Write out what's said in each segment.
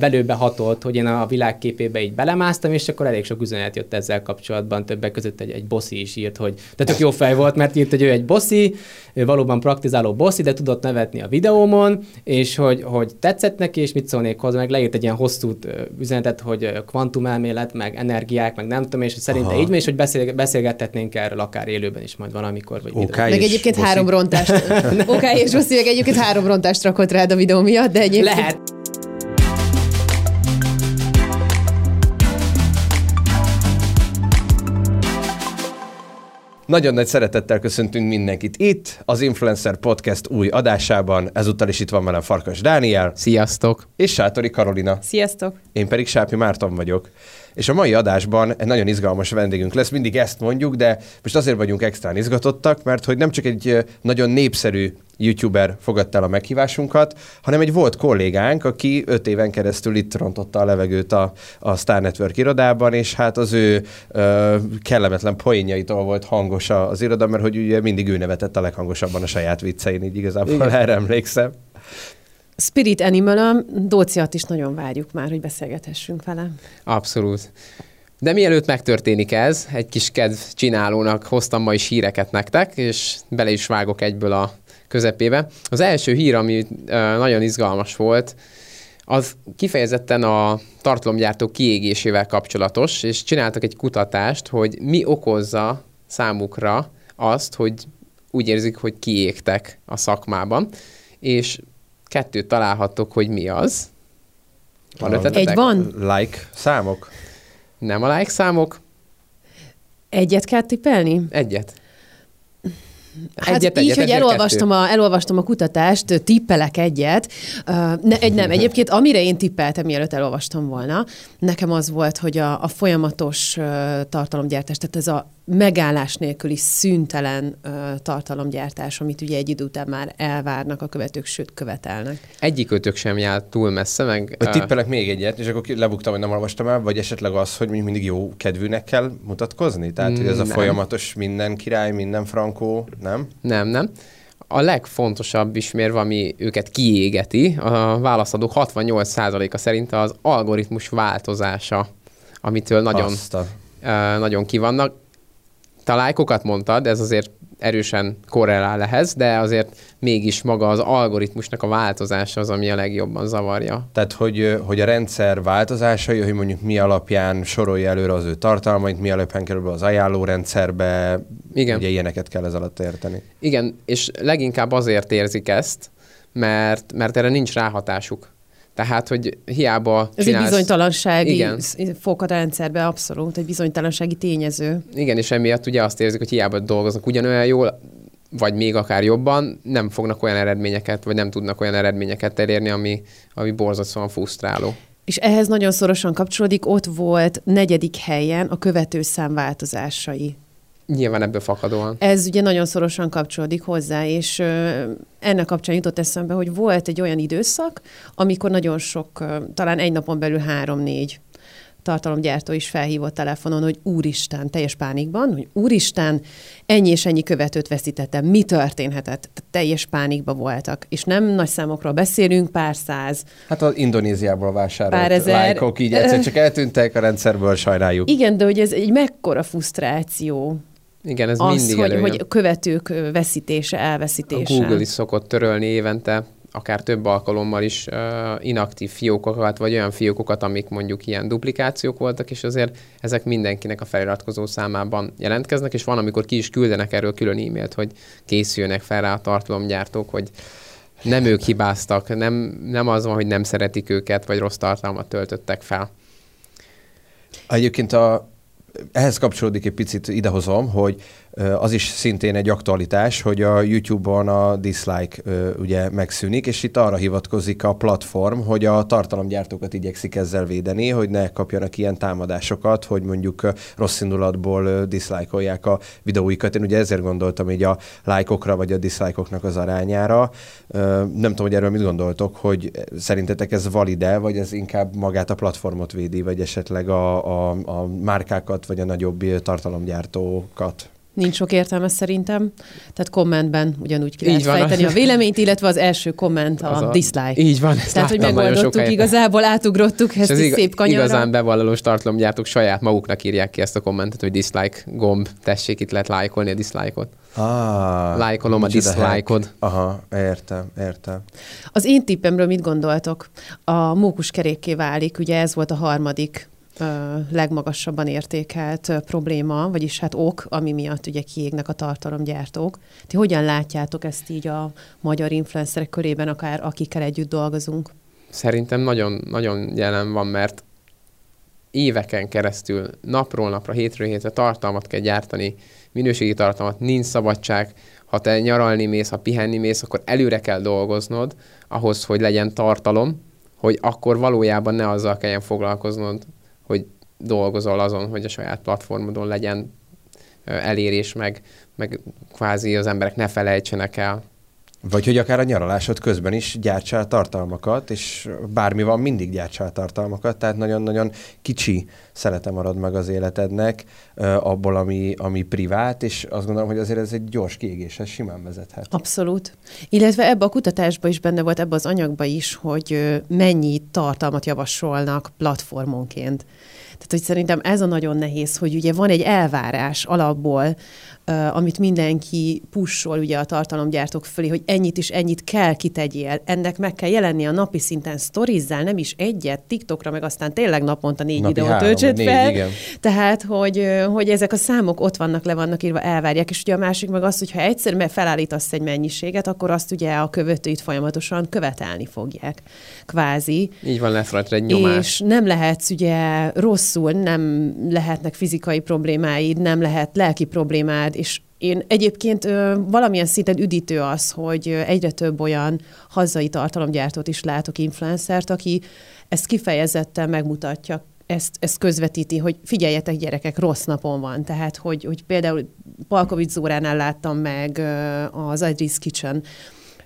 belőbe hatolt, hogy én a világképébe így belemásztam, és akkor elég sok üzenet jött ezzel kapcsolatban, többek között egy, egy bossi is írt, hogy de tök jó fej volt, mert írt, hogy ő egy bossi, ő valóban praktizáló bossi, de tudott nevetni a videómon, és hogy, hogy tetszett neki, és mit szólnék hozzá, meg leírt egy ilyen hosszú üzenetet, hogy kvantumelmélet, meg energiák, meg nem tudom, és hogy szerinte Aha. így és hogy beszél, beszélgethetnénk erről akár élőben is majd valamikor. Vagy okay, meg egyébként bossi. három rontást, oké, okay, és Bossi, meg egyébként három rontást rakott rád a videó miatt, de egyébként... Lehet. Nagyon nagy szeretettel köszöntünk mindenkit itt, az Influencer Podcast új adásában. Ezúttal is itt van velem Farkas Dániel. Sziasztok! És Sátori Karolina. Sziasztok! Én pedig Sápi Márton vagyok. És a mai adásban egy nagyon izgalmas vendégünk lesz, mindig ezt mondjuk, de most azért vagyunk extra izgatottak, mert hogy nem csak egy nagyon népszerű youtuber fogadta el a meghívásunkat, hanem egy volt kollégánk, aki öt éven keresztül itt rontotta a levegőt a, a Star Network irodában, és hát az ő ö, kellemetlen poénjaitól volt hangos az iroda, mert hogy ugye mindig ő nevetett a leghangosabban a saját viccein, így igazából Igen. erre emlékszem. Spirit animal Dóciat is nagyon várjuk már, hogy beszélgethessünk vele. Abszolút. De mielőtt megtörténik ez, egy kis kedv csinálónak hoztam ma is híreket nektek, és bele is vágok egyből a közepébe. Az első hír, ami nagyon izgalmas volt, az kifejezetten a tartalomgyártó kiégésével kapcsolatos, és csináltak egy kutatást, hogy mi okozza számukra azt, hogy úgy érzik, hogy kiégtek a szakmában, és kettőt találhattok, hogy mi az. Van ötletetek? Egy van. Like számok? Nem a like számok. Egyet kell tippelni? Egyet. Hát egyet, így, egyet, hogy elolvastam a, elolvastam a kutatást, tippelek egyet. Uh, ne, egy nem, egyébként amire én tippeltem, mielőtt elolvastam volna, nekem az volt, hogy a, a folyamatos uh, tartalomgyártás, tehát ez a megállás nélküli szüntelen uh, tartalomgyártás, amit ugye egy idő után már elvárnak a követők, sőt követelnek. Egyik ötök sem jár túl messze, meg... Uh... Tippelek még egyet, és akkor lebuktam, hogy nem olvastam el, vagy esetleg az, hogy mindig jó kedvűnek kell mutatkozni? Tehát, hogy ez a nem. folyamatos minden király, minden frankó, nem? Nem, nem. A legfontosabb ismérve, ami őket kiégeti, a válaszadók 68%-a szerint az algoritmus változása, amitől nagyon, uh, nagyon kivannak te a lájkokat mondtad, ez azért erősen korrelál ehhez, de azért mégis maga az algoritmusnak a változása az, ami a legjobban zavarja. Tehát, hogy, hogy a rendszer változásai, hogy mondjuk mi alapján sorolja előre az ő tartalmait, mi alapján kerül az ajánlórendszerbe, Igen. ugye ilyeneket kell ez alatt érteni. Igen, és leginkább azért érzik ezt, mert, mert erre nincs ráhatásuk. Tehát, hogy hiába Ez csinálsz... egy bizonytalansági Igen. fok a rendszerbe, abszolút, egy bizonytalansági tényező. Igen, és emiatt ugye azt érzik, hogy hiába dolgoznak ugyanolyan jól, vagy még akár jobban, nem fognak olyan eredményeket, vagy nem tudnak olyan eredményeket elérni, ami, ami borzasztóan frusztráló. És ehhez nagyon szorosan kapcsolódik, ott volt negyedik helyen a követőszám változásai. Nyilván ebből fakadóan. Ez ugye nagyon szorosan kapcsolódik hozzá, és ennek kapcsán jutott eszembe, hogy volt egy olyan időszak, amikor nagyon sok, talán egy napon belül három-négy tartalomgyártó is felhívott telefonon, hogy úristen, teljes pánikban, hogy úristen, ennyi és ennyi követőt veszítettem, mi történhetett? Teljes pánikban voltak. És nem nagy számokról beszélünk, pár száz. Hát az Indonéziából vásárolt pár ezer. lájkok így egyszer csak eltűntek a rendszerből, sajnáljuk. Igen, de hogy ez egy mekkora frusztráció igen, ez az, mindig hogy, előjön. hogy követők veszítése, elveszítése. A Google is szokott törölni évente, akár több alkalommal is uh, inaktív fiókokat, vagy olyan fiókokat, amik mondjuk ilyen duplikációk voltak, és azért ezek mindenkinek a feliratkozó számában jelentkeznek, és van, amikor ki is küldenek erről külön e-mailt, hogy készüljenek fel rá a tartalomgyártók, hogy nem ők hibáztak, nem, nem az van, hogy nem szeretik őket, vagy rossz tartalmat töltöttek fel. Egyébként a, ehhez kapcsolódik egy picit idehozom, hogy az is szintén egy aktualitás, hogy a YouTube-on a dislike ugye megszűnik, és itt arra hivatkozik a platform, hogy a tartalomgyártókat igyekszik ezzel védeni, hogy ne kapjanak ilyen támadásokat, hogy mondjuk rossz indulatból dislike-olják a videóikat. Én ugye ezért gondoltam így a lájkokra, vagy a dislike-oknak az arányára. Nem tudom, hogy erről mit gondoltok, hogy szerintetek ez valide, vagy ez inkább magát a platformot védi, vagy esetleg a, a, a márkákat, vagy a nagyobb tartalomgyártókat? Nincs sok értelme szerintem. Tehát kommentben ugyanúgy ki lehet Így van. fejteni a véleményt, illetve az első komment a, Az a- dislike. Így van, ezt Tehát, hogy megoldottuk, igazából átugrottuk ezt ez iga- szép kanyarra. igazán bevallós tartalomgyártók saját maguknak írják ki ezt a kommentet, hogy dislike gomb, tessék, itt lehet lájkolni a dislike-ot. Ah, Lájkolom a dislike-od. Aha, értem, értem. Az én tippemről mit gondoltok? A mókus kerékké válik, ugye ez volt a harmadik legmagasabban értékelt probléma, vagyis hát ok, ami miatt ugye kiégnek a tartalomgyártók. Ti hogyan látjátok ezt így a magyar influencerek körében, akár akikkel együtt dolgozunk? Szerintem nagyon, nagyon jelen van, mert éveken keresztül, napról napra, hétről hétre tartalmat kell gyártani, minőségi tartalmat, nincs szabadság. Ha te nyaralni mész, ha pihenni mész, akkor előre kell dolgoznod ahhoz, hogy legyen tartalom, hogy akkor valójában ne azzal kelljen foglalkoznod, hogy dolgozol azon, hogy a saját platformodon legyen elérés, meg, meg kvázi az emberek ne felejtsenek el. Vagy hogy akár a nyaralásod közben is gyártsál tartalmakat, és bármi van, mindig gyártsál tartalmakat, tehát nagyon-nagyon kicsi szelete marad meg az életednek abból, ami, ami privát, és azt gondolom, hogy azért ez egy gyors kiégéshez simán vezethet. Abszolút. Illetve ebbe a kutatásban is benne volt, ebbe az anyagba is, hogy mennyi tartalmat javasolnak platformonként. Tehát, hogy szerintem ez a nagyon nehéz, hogy ugye van egy elvárás alapból, amit mindenki pushol ugye a tartalomgyártók fölé, hogy ennyit is ennyit kell kitegyél, ennek meg kell jelenni a napi szinten sztorizzál, nem is egyet, TikTokra, meg aztán tényleg naponta négy Napi videót töltsed fel. igen. Tehát, hogy, hogy ezek a számok ott vannak, le vannak írva, elvárják, és ugye a másik meg az, hogy ha egyszer felállítasz egy mennyiséget, akkor azt ugye a követőit folyamatosan követelni fogják, kvázi. Így van, lesz rajta egy nyomás. És nem lehetsz ugye rosszul, nem lehetnek fizikai problémáid, nem lehet lelki problémád, és én egyébként ö, valamilyen szinten üdítő az, hogy egyre több olyan hazai tartalomgyártót is látok, influencert, aki ezt kifejezetten megmutatja, ezt, ezt közvetíti, hogy figyeljetek gyerekek, rossz napon van. Tehát, hogy, hogy például Palkovics Zóránál láttam meg az Adri's Kitchen,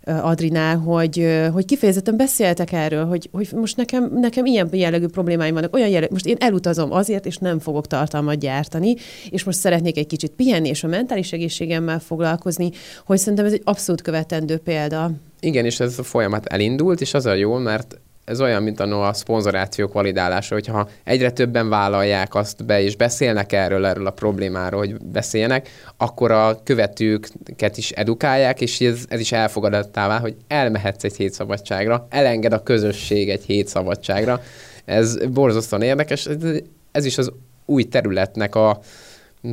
Adrinál, hogy, hogy kifejezetten beszéltek erről, hogy, hogy most nekem, nekem ilyen jellegű problémáim vannak, olyan jellegű, most én elutazom azért, és nem fogok tartalmat gyártani, és most szeretnék egy kicsit pihenni, és a mentális egészségemmel foglalkozni, hogy szerintem ez egy abszolút követendő példa. Igen, és ez a folyamat elindult, és az a jó, mert ez olyan, mint a, a szponzorációk validálása, hogyha egyre többen vállalják azt be, és beszélnek erről, erről a problémáról, hogy beszéljenek, akkor a követőket is edukálják, és ez, ez is elfogadottá vál, hogy elmehetsz egy hét szabadságra, elenged a közösség egy hét szabadságra. Ez borzasztóan érdekes, ez, ez is az új területnek a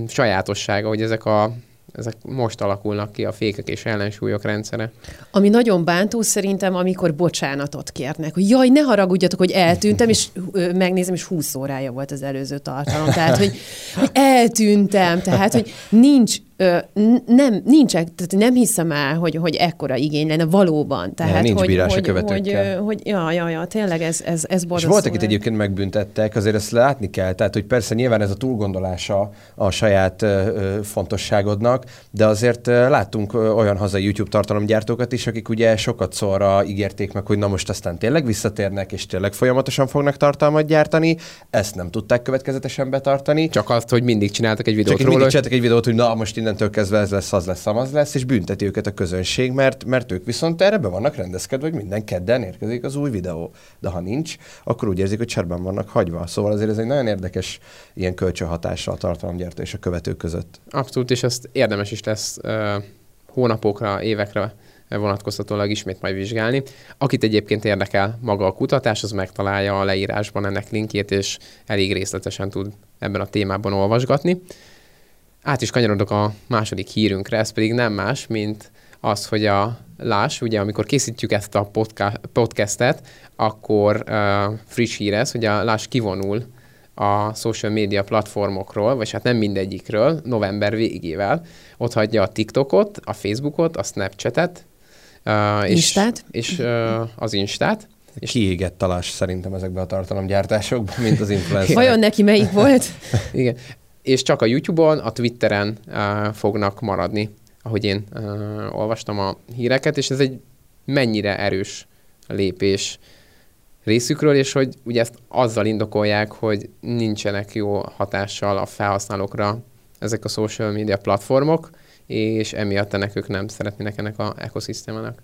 sajátossága, hogy ezek a ezek most alakulnak ki a fékek és ellensúlyok rendszere. Ami nagyon bántó szerintem, amikor bocsánatot kérnek, hogy jaj, ne haragudjatok, hogy eltűntem, és ö, megnézem, és 20 órája volt az előző tartalom. Tehát, hogy, hogy eltűntem, tehát, hogy nincs, ö, nem, nincsek, tehát nem hiszem el, hogy, hogy ekkora igény lenne valóban. Tehát, nincs hogy, bírás a hogy, követőkkel. hogy, hogy, ja, ja, ja, tényleg ez, ez, ez És borzasztó. volt, akit lehet. egyébként megbüntettek, azért ezt látni kell, tehát hogy persze nyilván ez a túlgondolása a saját ö, fontosságodnak, de azért ö, láttunk ö, olyan hazai YouTube tartalomgyártókat is, akik ugye sokat szorra ígérték meg, hogy na most aztán tényleg visszatérnek, és tényleg folyamatosan fognak tartalmat gyártani, ezt nem tudták következetesen betartani. Csak azt, hogy mindig csináltak egy videót Csak róla, mindig csináltak egy videót, hogy na most innentől kezdve ez lesz, az lesz, az lesz, és bünteti őket a közönség, mert, mert ők viszont erre be vannak rendezkedve, hogy minden kedden érkezik az új videó. De ha nincs, akkor úgy érzik, hogy cserben vannak hagyva. Szóval azért ez egy nagyon érdekes ilyen kölcsönhatása a tartalomgyártó és a követők között. abszolút, és ezt érdemes is lesz hónapokra, évekre vonatkoztatólag ismét majd vizsgálni. Akit egyébként érdekel maga a kutatás, az megtalálja a leírásban ennek linkjét, és elég részletesen tud ebben a témában olvasgatni. Át is kanyarodok a második hírünkre, ez pedig nem más, mint az, hogy a Lás, ugye amikor készítjük ezt a podca- podcastet, akkor uh, friss hír ez, hogy a Lás kivonul a social media platformokról, vagy hát nem mindegyikről, november végével. Ott hagyja a TikTokot, a Facebookot, a Snapchatet, uh, és, Instát. és uh, az Instát. És kiégett talás szerintem ezekben a tartalomgyártásokban, mint az influencer. Vajon neki melyik volt? Igen. És csak a YouTube-on, a Twitteren uh, fognak maradni, ahogy én uh, olvastam a híreket, és ez egy mennyire erős lépés részükről, és hogy ugye ezt azzal indokolják, hogy nincsenek jó hatással a felhasználókra ezek a social media platformok, és emiatt ennek ők nem szeretnének ennek a ekoszisztémának.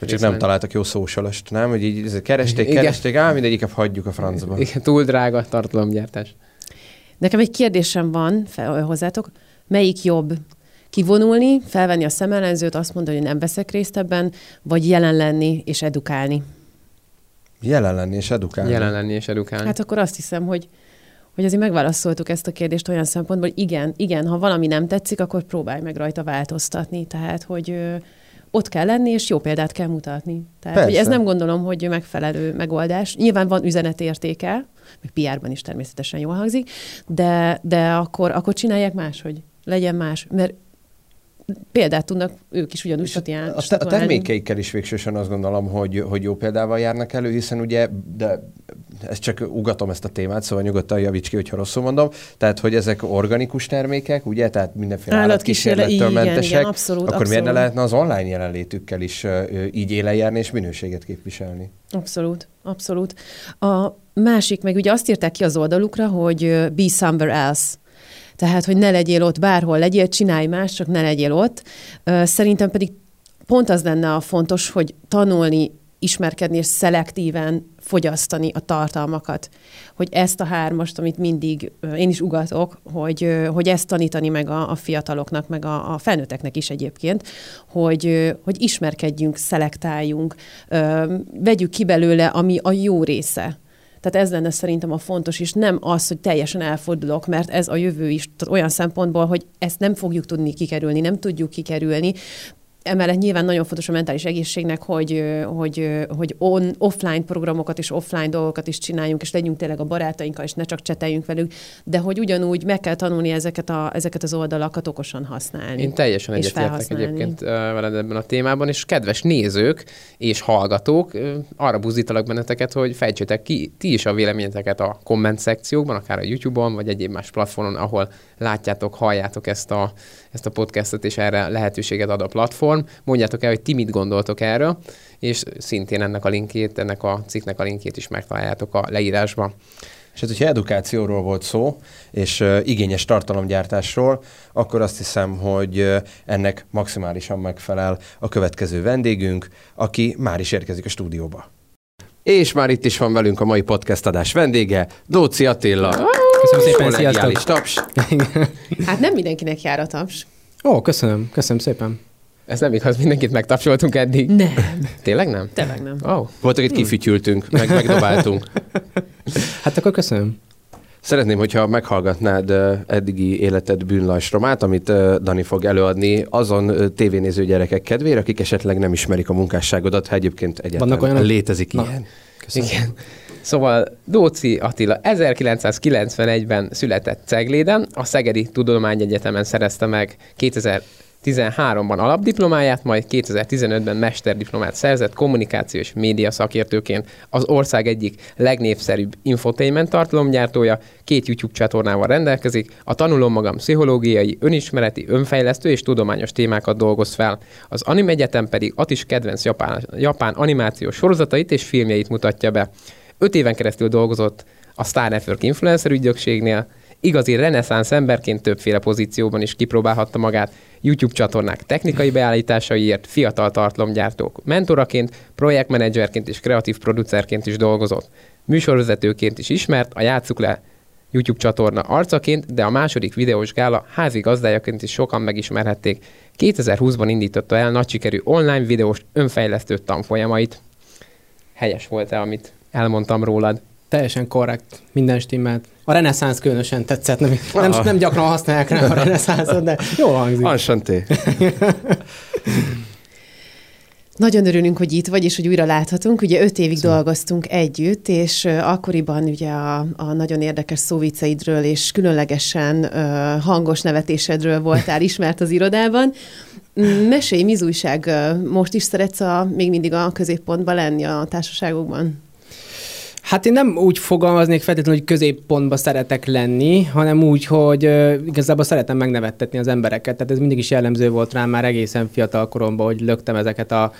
Csak Részben. nem találtak jó szósalost, nem? Hogy így keresték, Igen. keresték, ám mindegyiket hagyjuk a francba. Igen, túl drága tartalomgyártás. Nekem egy kérdésem van fel, hozzátok. Melyik jobb? Kivonulni, felvenni a szemellenzőt, azt mondani, hogy nem veszek részt ebben, vagy jelen lenni és edukálni? Jelen lenni és edukálni. Jelen lenni és edukálni. Hát akkor azt hiszem, hogy hogy azért megválaszoltuk ezt a kérdést olyan szempontból, hogy igen, igen, ha valami nem tetszik, akkor próbálj meg rajta változtatni. Tehát, hogy ö, ott kell lenni, és jó példát kell mutatni. Tehát, hogy ez nem gondolom, hogy megfelelő megoldás. Nyilván van üzenetértéke, meg PR-ban is természetesen jól hangzik, de, de akkor, akkor csinálják máshogy. Legyen más. Mert példát tudnak ők is ugyanúgy statián, a, a termékeikkel is végsősorban azt gondolom, hogy, hogy jó példával járnak elő, hiszen ugye, de ezt csak ugatom ezt a témát, szóval nyugodtan javíts ki, hogyha rosszul mondom. Tehát, hogy ezek organikus termékek, ugye, tehát mindenféle állatkísérlettől mentesek, igen, abszolút, akkor abszolút. miért ne lehetne az online jelenlétükkel is uh, így élen járni és minőséget képviselni? Abszolút, abszolút. A másik, meg ugye azt írták ki az oldalukra, hogy be somewhere else. Tehát, hogy ne legyél ott, bárhol legyél, csinálj más, csak ne legyél ott. Szerintem pedig pont az lenne a fontos, hogy tanulni, ismerkedni és szelektíven fogyasztani a tartalmakat. Hogy ezt a hármast, amit mindig én is ugatok, hogy, hogy ezt tanítani meg a, a fiataloknak, meg a, a felnőtteknek is egyébként, hogy, hogy ismerkedjünk, szelektáljunk, vegyük ki belőle, ami a jó része tehát ez lenne szerintem a fontos, és nem az, hogy teljesen elfordulok, mert ez a jövő is tehát olyan szempontból, hogy ezt nem fogjuk tudni kikerülni, nem tudjuk kikerülni, Emellett nyilván nagyon fontos a mentális egészségnek, hogy, hogy, hogy on, offline programokat és offline dolgokat is csináljunk, és legyünk tényleg a barátainkkal, és ne csak cseteljünk velük, de hogy ugyanúgy meg kell tanulni ezeket, a, ezeket az oldalakat okosan használni. Én teljesen egyetértek egyébként veled ebben a témában, és kedves nézők és hallgatók, arra buzdítalak benneteket, hogy fejtsétek ki ti is a véleményeteket a komment szekciókban, akár a YouTube-on, vagy egyéb más platformon, ahol látjátok, halljátok ezt a, ezt a podcastot, és erre lehetőséget ad a platform. Mondjátok el, hogy ti mit gondoltok erről, és szintén ennek a linkét, ennek a cikknek a linkét is megtaláljátok a leírásban. És hát, hogyha edukációról volt szó, és uh, igényes tartalomgyártásról, akkor azt hiszem, hogy uh, ennek maximálisan megfelel a következő vendégünk, aki már is érkezik a stúdióba. És már itt is van velünk a mai podcast adás vendége, Dóci Attila. Köszönöm szépen, sziasztok! taps. hát nem mindenkinek jár a taps. Ó, köszönöm, köszönöm szépen. Ez nem igaz, mindenkit megtapsoltunk eddig. Nem. Tényleg nem? Tényleg nem. Oh. Voltak itt kifütyültünk, meg megdobáltunk. hát akkor köszönöm. Szeretném, hogyha meghallgatnád eddigi életed bűnlajstromát, amit Dani fog előadni azon tévénéző gyerekek kedvére, akik esetleg nem ismerik a munkásságodat, ha egyébként egyáltalán Vannak olyan... létezik Na. ilyen. Köszönöm. Igen. Szóval Dóci Attila 1991-ben született Cegléden, a Szegedi Tudományegyetemen szerezte meg 2000 2013-ban alapdiplomáját, majd 2015-ben mesterdiplomát szerzett kommunikációs média szakértőként az ország egyik legnépszerűbb infotainment tartalomgyártója, két YouTube csatornával rendelkezik, a Tanulom Magam pszichológiai, önismereti, önfejlesztő és tudományos témákat dolgoz fel. Az Anim Egyetem pedig Atis kedvenc japán, japán animációs sorozatait és filmjeit mutatja be. Öt éven keresztül dolgozott a Star Network influencer ügynökségnél, igazi reneszánsz emberként többféle pozícióban is kipróbálhatta magát, YouTube csatornák technikai beállításaiért, fiatal tartalomgyártók mentoraként, projektmenedzserként és kreatív producerként is dolgozott. Műsorvezetőként is ismert, a Játsszuk le YouTube csatorna arcaként, de a második videós gála házi gazdájaként is sokan megismerhették. 2020-ban indította el nagy sikerű online videós önfejlesztő tanfolyamait. Helyes volt-e, amit elmondtam rólad? Teljesen korrekt, minden stimmelt. A reneszánsz különösen tetszett, nem, nem, nem gyakran használják rá a reneszánszot, de jó hangzik. Ansanté. Nagyon örülünk, hogy itt vagy, és hogy újra láthatunk. Ugye öt évig Szóval. dolgoztunk együtt, és akkoriban ugye a, a nagyon érdekes szóviceidről és különlegesen uh, hangos nevetésedről voltál ismert az irodában. Mm, mesélj, mi újság? Most is szeretsz a, még mindig a középpontban lenni a társaságokban? Hát én nem úgy fogalmaznék feltétlenül, hogy középpontba szeretek lenni, hanem úgy, hogy uh, igazából szeretem megnevettetni az embereket. Tehát ez mindig is jellemző volt rám már egészen fiatal koromban, hogy lögtem ezeket a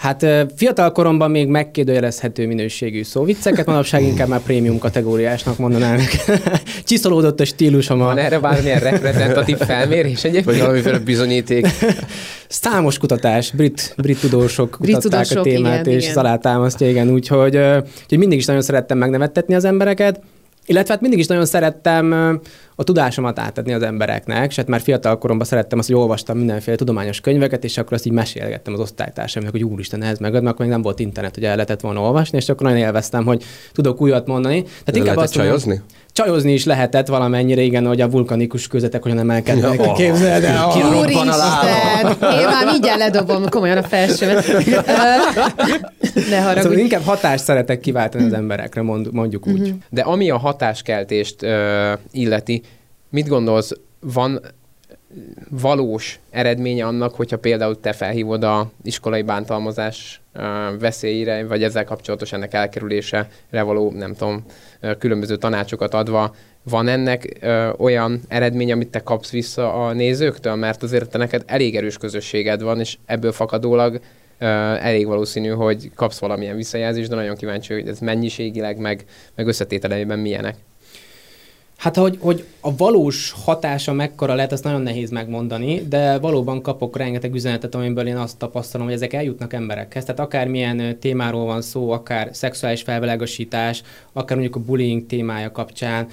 Hát fiatal koromban még megkérdőjelezhető minőségű szóvicceket, manapság inkább már prémium kategóriásnak mondanám. Csiszolódott a stílusom. Van erre bármilyen reprezentatív felmérés egyébként? Vagy valamiféle bizonyíték. Számos kutatás, brit, brit tudósok Brit kutatták tudósok, a témát, igen, és igen. alátámasztja, igen, úgyhogy, úgyhogy mindig is nagyon szerettem megnevettetni az embereket, illetve hát mindig is nagyon szerettem a tudásomat átadni az embereknek, és hát már fiatal koromban szerettem azt, hogy olvastam mindenféle tudományos könyveket, és akkor azt így mesélgettem az osztálytársamnak, hogy úristen, ez meg, mert akkor még nem volt internet, hogy el lehetett volna olvasni, és akkor nagyon élveztem, hogy tudok újat mondani. Tehát De inkább lehetett azt mondom, csajozni? Is lehetett valamennyire, igen, hogy a vulkanikus közetek hogyan emelkednek. Ja. Képzeld el, Ki oh. Úristen! Én már mindjárt ledobom komolyan a felsőmet. Ne Szóval haragudj. inkább hatást szeretek kiváltani az emberekre, mond, mondjuk úgy. Uh-huh. De ami a hatáskeltést ö, illeti, mit gondolsz, van valós eredménye annak, hogyha például te felhívod a iskolai bántalmazás veszélyére, vagy ezzel kapcsolatos ennek elkerülésére való, nem tudom, különböző tanácsokat adva, van ennek ö, olyan eredmény, amit te kapsz vissza a nézőktől? Mert azért te neked elég erős közösséged van, és ebből fakadólag ö, elég valószínű, hogy kapsz valamilyen visszajelzést, de nagyon kíváncsi, hogy ez mennyiségileg, meg, meg összetételeiben milyenek. Hát, hogy, hogy a valós hatása mekkora lehet, azt nagyon nehéz megmondani, de valóban kapok rengeteg üzenetet, amiből én azt tapasztalom, hogy ezek eljutnak emberekhez. Tehát akármilyen témáról van szó, akár szexuális felvilágosítás, akár mondjuk a bullying témája kapcsán,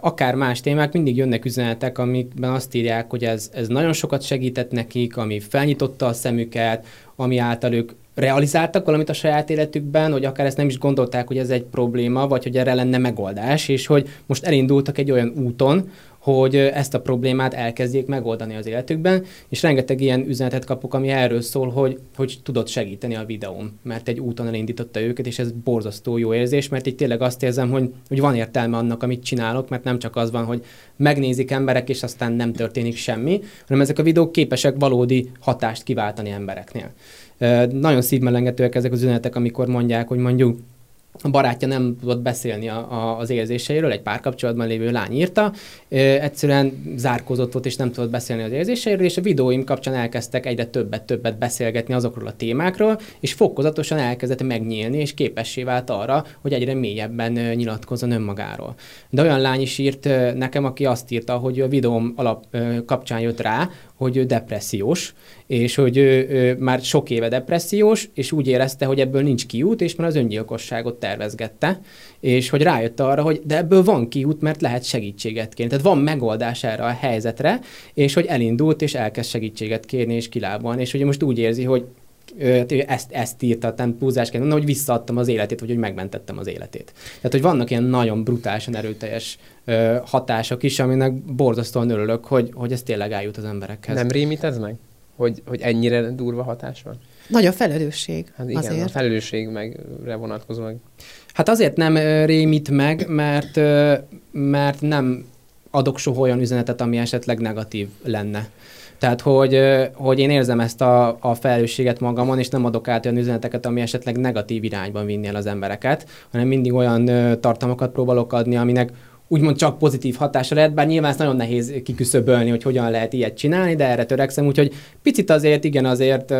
akár más témák, mindig jönnek üzenetek, amikben azt írják, hogy ez, ez nagyon sokat segített nekik, ami felnyitotta a szemüket, ami által ők realizáltak valamit a saját életükben, hogy akár ezt nem is gondolták, hogy ez egy probléma, vagy hogy erre lenne megoldás, és hogy most elindultak egy olyan úton, hogy ezt a problémát elkezdjék megoldani az életükben, és rengeteg ilyen üzenetet kapok, ami erről szól, hogy, hogy tudott segíteni a videóm, mert egy úton elindította őket, és ez borzasztó jó érzés, mert itt tényleg azt érzem, hogy, hogy van értelme annak, amit csinálok, mert nem csak az van, hogy megnézik emberek, és aztán nem történik semmi, hanem ezek a videók képesek valódi hatást kiváltani embereknél. Nagyon szívmelengetőek ezek az üzenetek, amikor mondják, hogy mondjuk a barátja nem tudott beszélni a, a, az érzéseiről, egy párkapcsolatban lévő lány írta, ö, egyszerűen zárkózott volt, és nem tudott beszélni az érzéseiről, és a videóim kapcsán elkezdtek egyre többet-többet beszélgetni azokról a témákról, és fokozatosan elkezdett megnyílni, és képessé vált arra, hogy egyre mélyebben nyilatkozzon önmagáról. De olyan lány is írt nekem, aki azt írta, hogy a videóm alap kapcsán jött rá, hogy ő depressziós, és hogy ő, ő már sok éve depressziós, és úgy érezte, hogy ebből nincs kiút, és már az öngyilkosságot tervezgette, és hogy rájött arra, hogy de ebből van kiút, mert lehet segítséget kérni. Tehát van megoldás erre a helyzetre, és hogy elindult, és elkezd segítséget kérni, és kilábalni, és hogy most úgy érzi, hogy hát ezt, ezt írta, nem túlzásként mondom, hogy visszaadtam az életét, vagy hogy megmentettem az életét. Tehát, hogy vannak ilyen nagyon brutálisan erőteljes hatások is, aminek borzasztóan örülök, hogy, hogy ez tényleg eljut az emberekhez. Nem rémít ez meg? Hogy, hogy ennyire durva hatás van? Nagy a felelősség Hát igen, azért. a felelősség megre vonatkozóan. Hát azért nem rémít meg, mert, mert nem adok soha olyan üzenetet, ami esetleg negatív lenne. Tehát, hogy, hogy én érzem ezt a, a felelősséget magamon, és nem adok át olyan üzeneteket, ami esetleg negatív irányban vinni el az embereket, hanem mindig olyan tartalmakat próbálok adni, aminek úgymond csak pozitív hatása lehet, bár nyilván ezt nagyon nehéz kiküszöbölni, hogy hogyan lehet ilyet csinálni, de erre törekszem, úgyhogy picit azért, igen, azért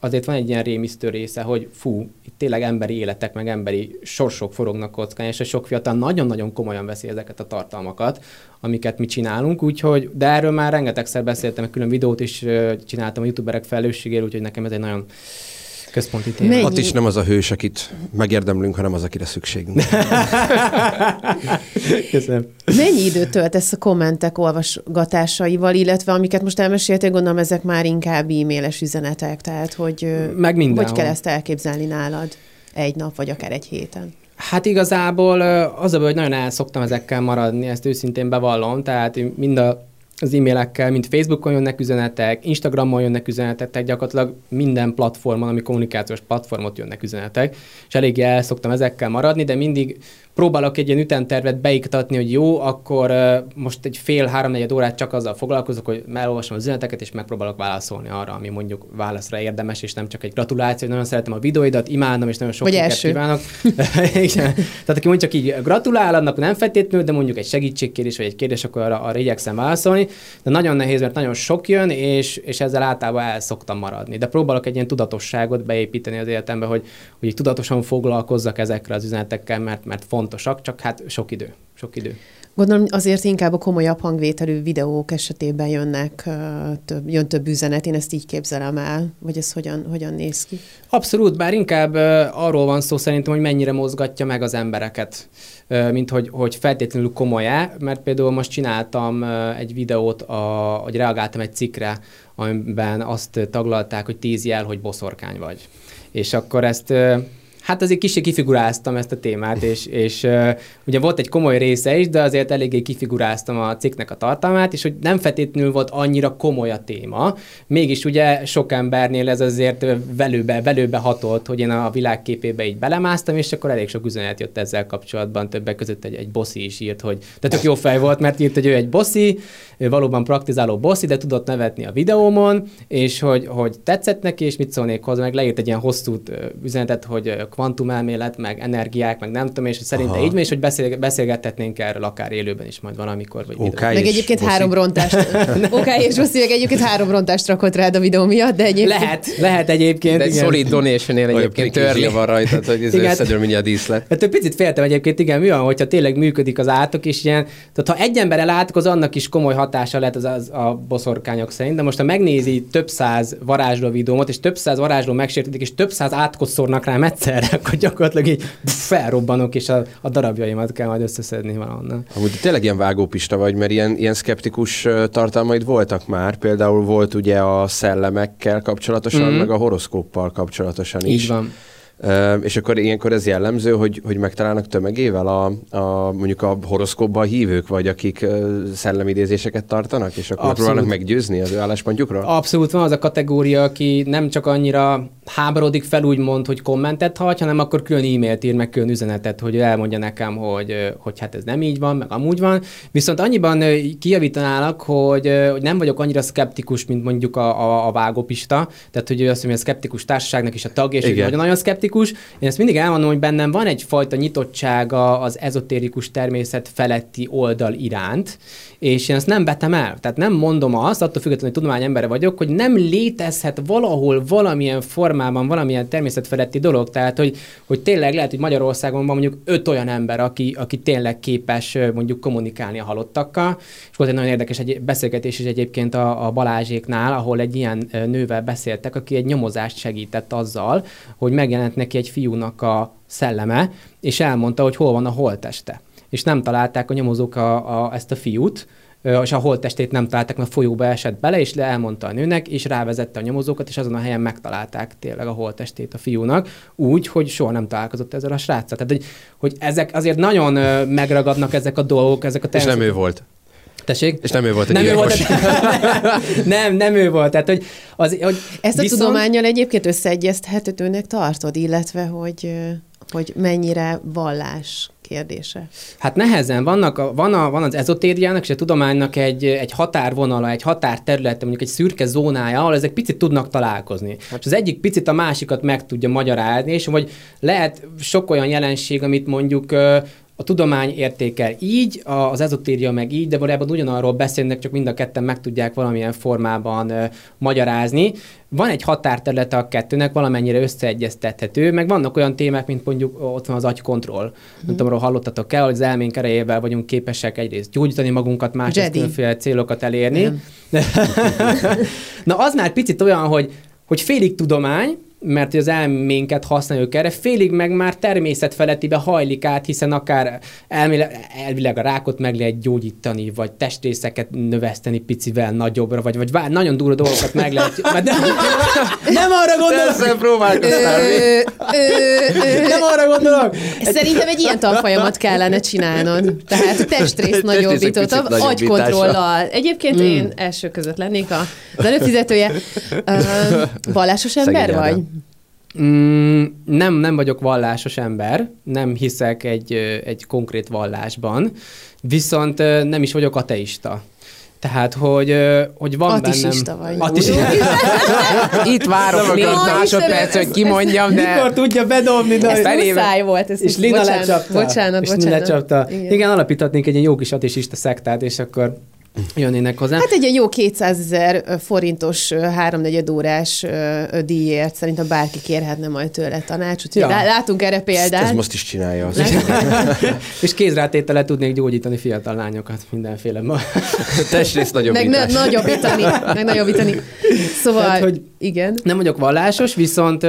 azért van egy ilyen rémisztő része, hogy fú, itt tényleg emberi életek, meg emberi sorsok forognak kockán, és a sok fiatal nagyon-nagyon komolyan veszi ezeket a tartalmakat, amiket mi csinálunk, úgyhogy, de erről már rengetegszer beszéltem, meg külön videót is csináltam a youtuberek felelősségéről, úgyhogy nekem ez egy nagyon központi téma. Mennyi- Ott is nem az a hős, akit megérdemlünk, hanem az, akire szükségünk. Köszönöm. Mennyi időt töltesz a kommentek olvasgatásaival, illetve amiket most elmeséltél, gondolom ezek már inkább e-mailes üzenetek, tehát hogy Meg mindenhol. hogy kell ezt elképzelni nálad egy nap, vagy akár egy héten? Hát igazából az a baj, hogy nagyon el szoktam ezekkel maradni, ezt őszintén bevallom, tehát én mind a, az e-mailekkel, mint Facebookon jönnek üzenetek, Instagramon jönnek üzenetek, tehát gyakorlatilag minden platformon, ami kommunikációs platformot jönnek üzenetek, és eléggé el szoktam ezekkel maradni, de mindig próbálok egy ilyen ütemtervet beiktatni, hogy jó, akkor most egy fél, háromnegyed órát csak azzal foglalkozok, hogy elolvasom az üzeneteket, és megpróbálok válaszolni arra, ami mondjuk válaszra érdemes, és nem csak egy gratuláció, hogy nagyon szeretem a videóidat, imádom, és nagyon sok sikert kívánok. Igen. Tehát aki mondjuk csak így gratulál, annak nem feltétlenül, de mondjuk egy segítségkérés, vagy egy kérdés, akkor arra, arra igyekszem válaszolni. De nagyon nehéz, mert nagyon sok jön, és, és ezzel általában el szoktam maradni. De próbálok egy ilyen tudatosságot beépíteni az életembe, hogy, hogy tudatosan foglalkozzak ezekkel az üzenetekkel, mert, mert fontosak, csak hát sok idő. Sok idő. Gondolom azért inkább a komolyabb hangvételű videók esetében jönnek, több, jön több üzenet, én ezt így képzelem el, vagy ez hogyan, hogyan néz ki? Abszolút, bár inkább arról van szó szerintem, hogy mennyire mozgatja meg az embereket, mint hogy, hogy feltétlenül komoly mert például most csináltam egy videót, a, hogy reagáltam egy cikkre, amiben azt taglalták, hogy tíz jel, hogy boszorkány vagy. És akkor ezt Hát azért kicsit kifiguráztam ezt a témát, és, és uh, ugye volt egy komoly része is, de azért eléggé kifiguráztam a cikknek a tartalmát, és hogy nem feltétlenül volt annyira komoly a téma. Mégis ugye sok embernél ez azért velőbe, velőbe hatolt, hogy én a világképébe így belemásztam, és akkor elég sok üzenet jött ezzel kapcsolatban. Többek között egy, egy bossi is írt, hogy de tök jó fej volt, mert írt, hogy ő egy bossi, ő valóban praktizáló bossi, de tudott nevetni a videómon, és hogy, hogy tetszett neki, és mit szólnék hozzá, meg leírt egy ilyen hosszú üzenetet, hogy kvantumelmélet, meg energiák, meg nem tudom, és hogy szerinte Aha. így és hogy beszél, beszélgethetnénk erről akár élőben is majd valamikor. Vagy okay, meg egyébként boszi. három rontást. Oké, és Rossi meg egyébként három rontást rakott rád a videó miatt, de egyébként... Lehet, lehet egyébként. De egy solid donation egyébként törli. van rajta, hogy ez összedől mindjárt díszlet. Hát picit féltem egyébként, igen, mi van, hogyha tényleg működik az átok, és ilyen, tehát ha egy ember látok, az annak is komoly hatása lehet az, az a boszorkányok szerint, de most ha megnézi több száz varázsló videómat, és több száz varázsló megsértetik, és több száz átkot szórnak rám egyszerre, akkor gyakorlatilag így felrobbanok, és a, a darabjaimat kell majd összeszedni valahonnan. Amúgy tényleg ilyen vágópista vagy, mert ilyen, ilyen szkeptikus tartalmaid voltak már. Például volt ugye a szellemekkel kapcsolatosan, mm-hmm. meg a horoszkóppal kapcsolatosan is. Így van. És akkor ilyenkor ez jellemző, hogy, hogy megtalálnak tömegével a, a mondjuk a horoszkópban hívők, vagy akik szellemidézéseket tartanak, és akkor Abszolút. próbálnak meggyőzni az ő álláspontjukról? Abszolút van az a kategória, aki nem csak annyira háborodik fel úgymond, hogy kommentet hagy, hanem akkor külön e-mailt ír, meg külön üzenetet, hogy elmondja nekem, hogy, hogy hát ez nem így van, meg amúgy van. Viszont annyiban kijavítanálak, hogy, hogy nem vagyok annyira szkeptikus, mint mondjuk a, a, a vágópista, tehát hogy azt mondja, hogy a szkeptikus társaságnak is a tagja, és nagyon, nagyon szkeptikus. Én ezt mindig elmondom, hogy bennem van egyfajta nyitottsága az ezotérikus természet feletti oldal iránt, és én ezt nem vetem el. Tehát nem mondom azt, attól függetlenül, hogy tudományembere vagyok, hogy nem létezhet valahol valamilyen formában valamilyen természetfeletti dolog. Tehát, hogy, hogy tényleg lehet, hogy Magyarországon van mondjuk öt olyan ember, aki, aki tényleg képes mondjuk kommunikálni a halottakkal. És volt egy nagyon érdekes egy beszélgetés is egyébként a, a Balázséknál, ahol egy ilyen nővel beszéltek, aki egy nyomozást segített azzal, hogy megjelent neki egy fiúnak a szelleme, és elmondta, hogy hol van a holteste és nem találták a nyomozók a, a, ezt a fiút, és a holttestét nem találták, mert folyóba esett bele, és elmondta a nőnek, és rávezette a nyomozókat, és azon a helyen megtalálták tényleg a holttestét a fiúnak, úgy, hogy soha nem találkozott ezzel a sráccal. Tehát, hogy, hogy ezek azért nagyon megragadnak ezek a dolgok, ezek a természet... És nem ő volt. Tessék? És nem ő volt egy nem ő volt, nem, nem ő volt. Tehát, hogy az, hogy Ezt viszont... a tudományjal egyébként összeegyeztethetőnek tartod, illetve hogy, hogy mennyire vallás kérdése? Hát nehezen. Vannak a, van, a, van az ezotériának és a tudománynak egy, egy határvonala, egy határterülete, mondjuk egy szürke zónája, ahol ezek picit tudnak találkozni. Hát. És az egyik picit a másikat meg tudja magyarázni, és hogy lehet sok olyan jelenség, amit mondjuk a tudomány értékel így, az ezotéria meg így, de valójában ugyanarról beszélnek, csak mind a ketten meg tudják valamilyen formában uh, magyarázni. Van egy határterület a kettőnek, valamennyire összeegyeztethető, meg vannak olyan témák, mint mondjuk ott van az agykontroll. Hmm. Nem tudom, arról hallottatok el, hogy az elménk erejével vagyunk képesek egyrészt gyógyítani magunkat, másrészt különféle célokat elérni. Na az már picit olyan, hogy, hogy félig tudomány, mert az elménket használjuk erre, félig meg már természetfelettibe hajlik át, hiszen akár elméle, elvileg a rákot meg lehet gyógyítani, vagy testrészeket növeszteni picivel nagyobbra, vagy, vagy vár, nagyon durva dolgokat meg lehet... De, nem arra gondolok! Próbálkoztál Nem arra gondolok! Szerintem egy ilyen tanfolyamat kellene csinálnod. Tehát a testrész nagyobbított, agykontrollal. Egyébként mm. én első között lennék az előfizetője. Vallásos ember vagy? Mm, nem, nem vagyok vallásos ember, nem hiszek egy, egy konkrét vallásban, viszont nem is vagyok ateista. Tehát, hogy, hogy van Atisista bennem... vagy. Atis... Itt várok négy másodperc, hogy kimondjam, de... Mikor tudja bedobni? De... Ez muszáj volt. Ez És Lina bocsánat, lecsapta. Bocsánat, és bocsánat. Lecsapta. Igen. Igen. Alapíthatnénk egy ilyen jó kis atisista szektát, és akkor jönnének hozzá. Hát egy ilyen jó 200 ezer forintos háromnegyed órás díjért szerintem bárki kérhetne majd tőle tanácsot. Ja. Látunk erre példát. ezt most is csinálja. Az. és kézrátétele tudnék gyógyítani fiatal lányokat mindenféle ma. Testrészt nagyobb meg ne, nagyobbítani, meg nagyobbítani. Szóval, Tehát, hogy- igen. Nem vagyok vallásos, viszont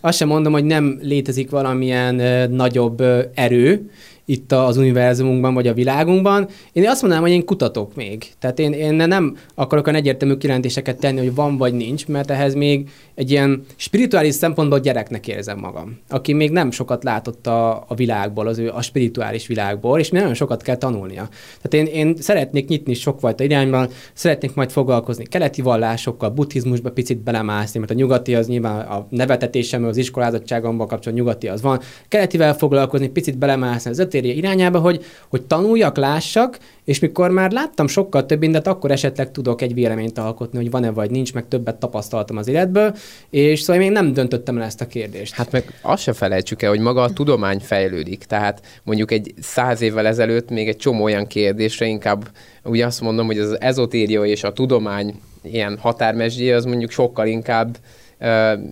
azt sem mondom, hogy nem létezik valamilyen nagyobb erő itt az univerzumunkban, vagy a világunkban. Én azt mondanám, hogy én kutatok még. Tehát én, én nem akarok olyan egyértelmű kijelentéseket tenni, hogy van vagy nincs, mert ehhez még egy ilyen spirituális szempontból gyereknek érzem magam, aki még nem sokat látott a, a világból, az ő a spirituális világból, és még nagyon sokat kell tanulnia. Tehát én, én szeretnék nyitni sokfajta irányban, szeretnék majd foglalkozni keleti vallásokkal, buddhizmusba picit belemászni, mert a nyugati az nyilván a nevetetésem, az iskolázottságomban kapcsolatban nyugati az van. Keletivel foglalkozni, picit belemászni az ötérje irányába, hogy, hogy tanuljak, lássak, és mikor már láttam sokkal több mindent, akkor esetleg tudok egy véleményt alkotni, hogy van-e vagy nincs, meg többet tapasztaltam az életből, és szóval még nem döntöttem el ezt a kérdést. Hát meg azt se felejtsük el, hogy maga a tudomány fejlődik. Tehát mondjuk egy száz évvel ezelőtt még egy csomó olyan kérdésre inkább ugye azt mondom, hogy az ezotéria és a tudomány ilyen határmesdje, az mondjuk sokkal inkább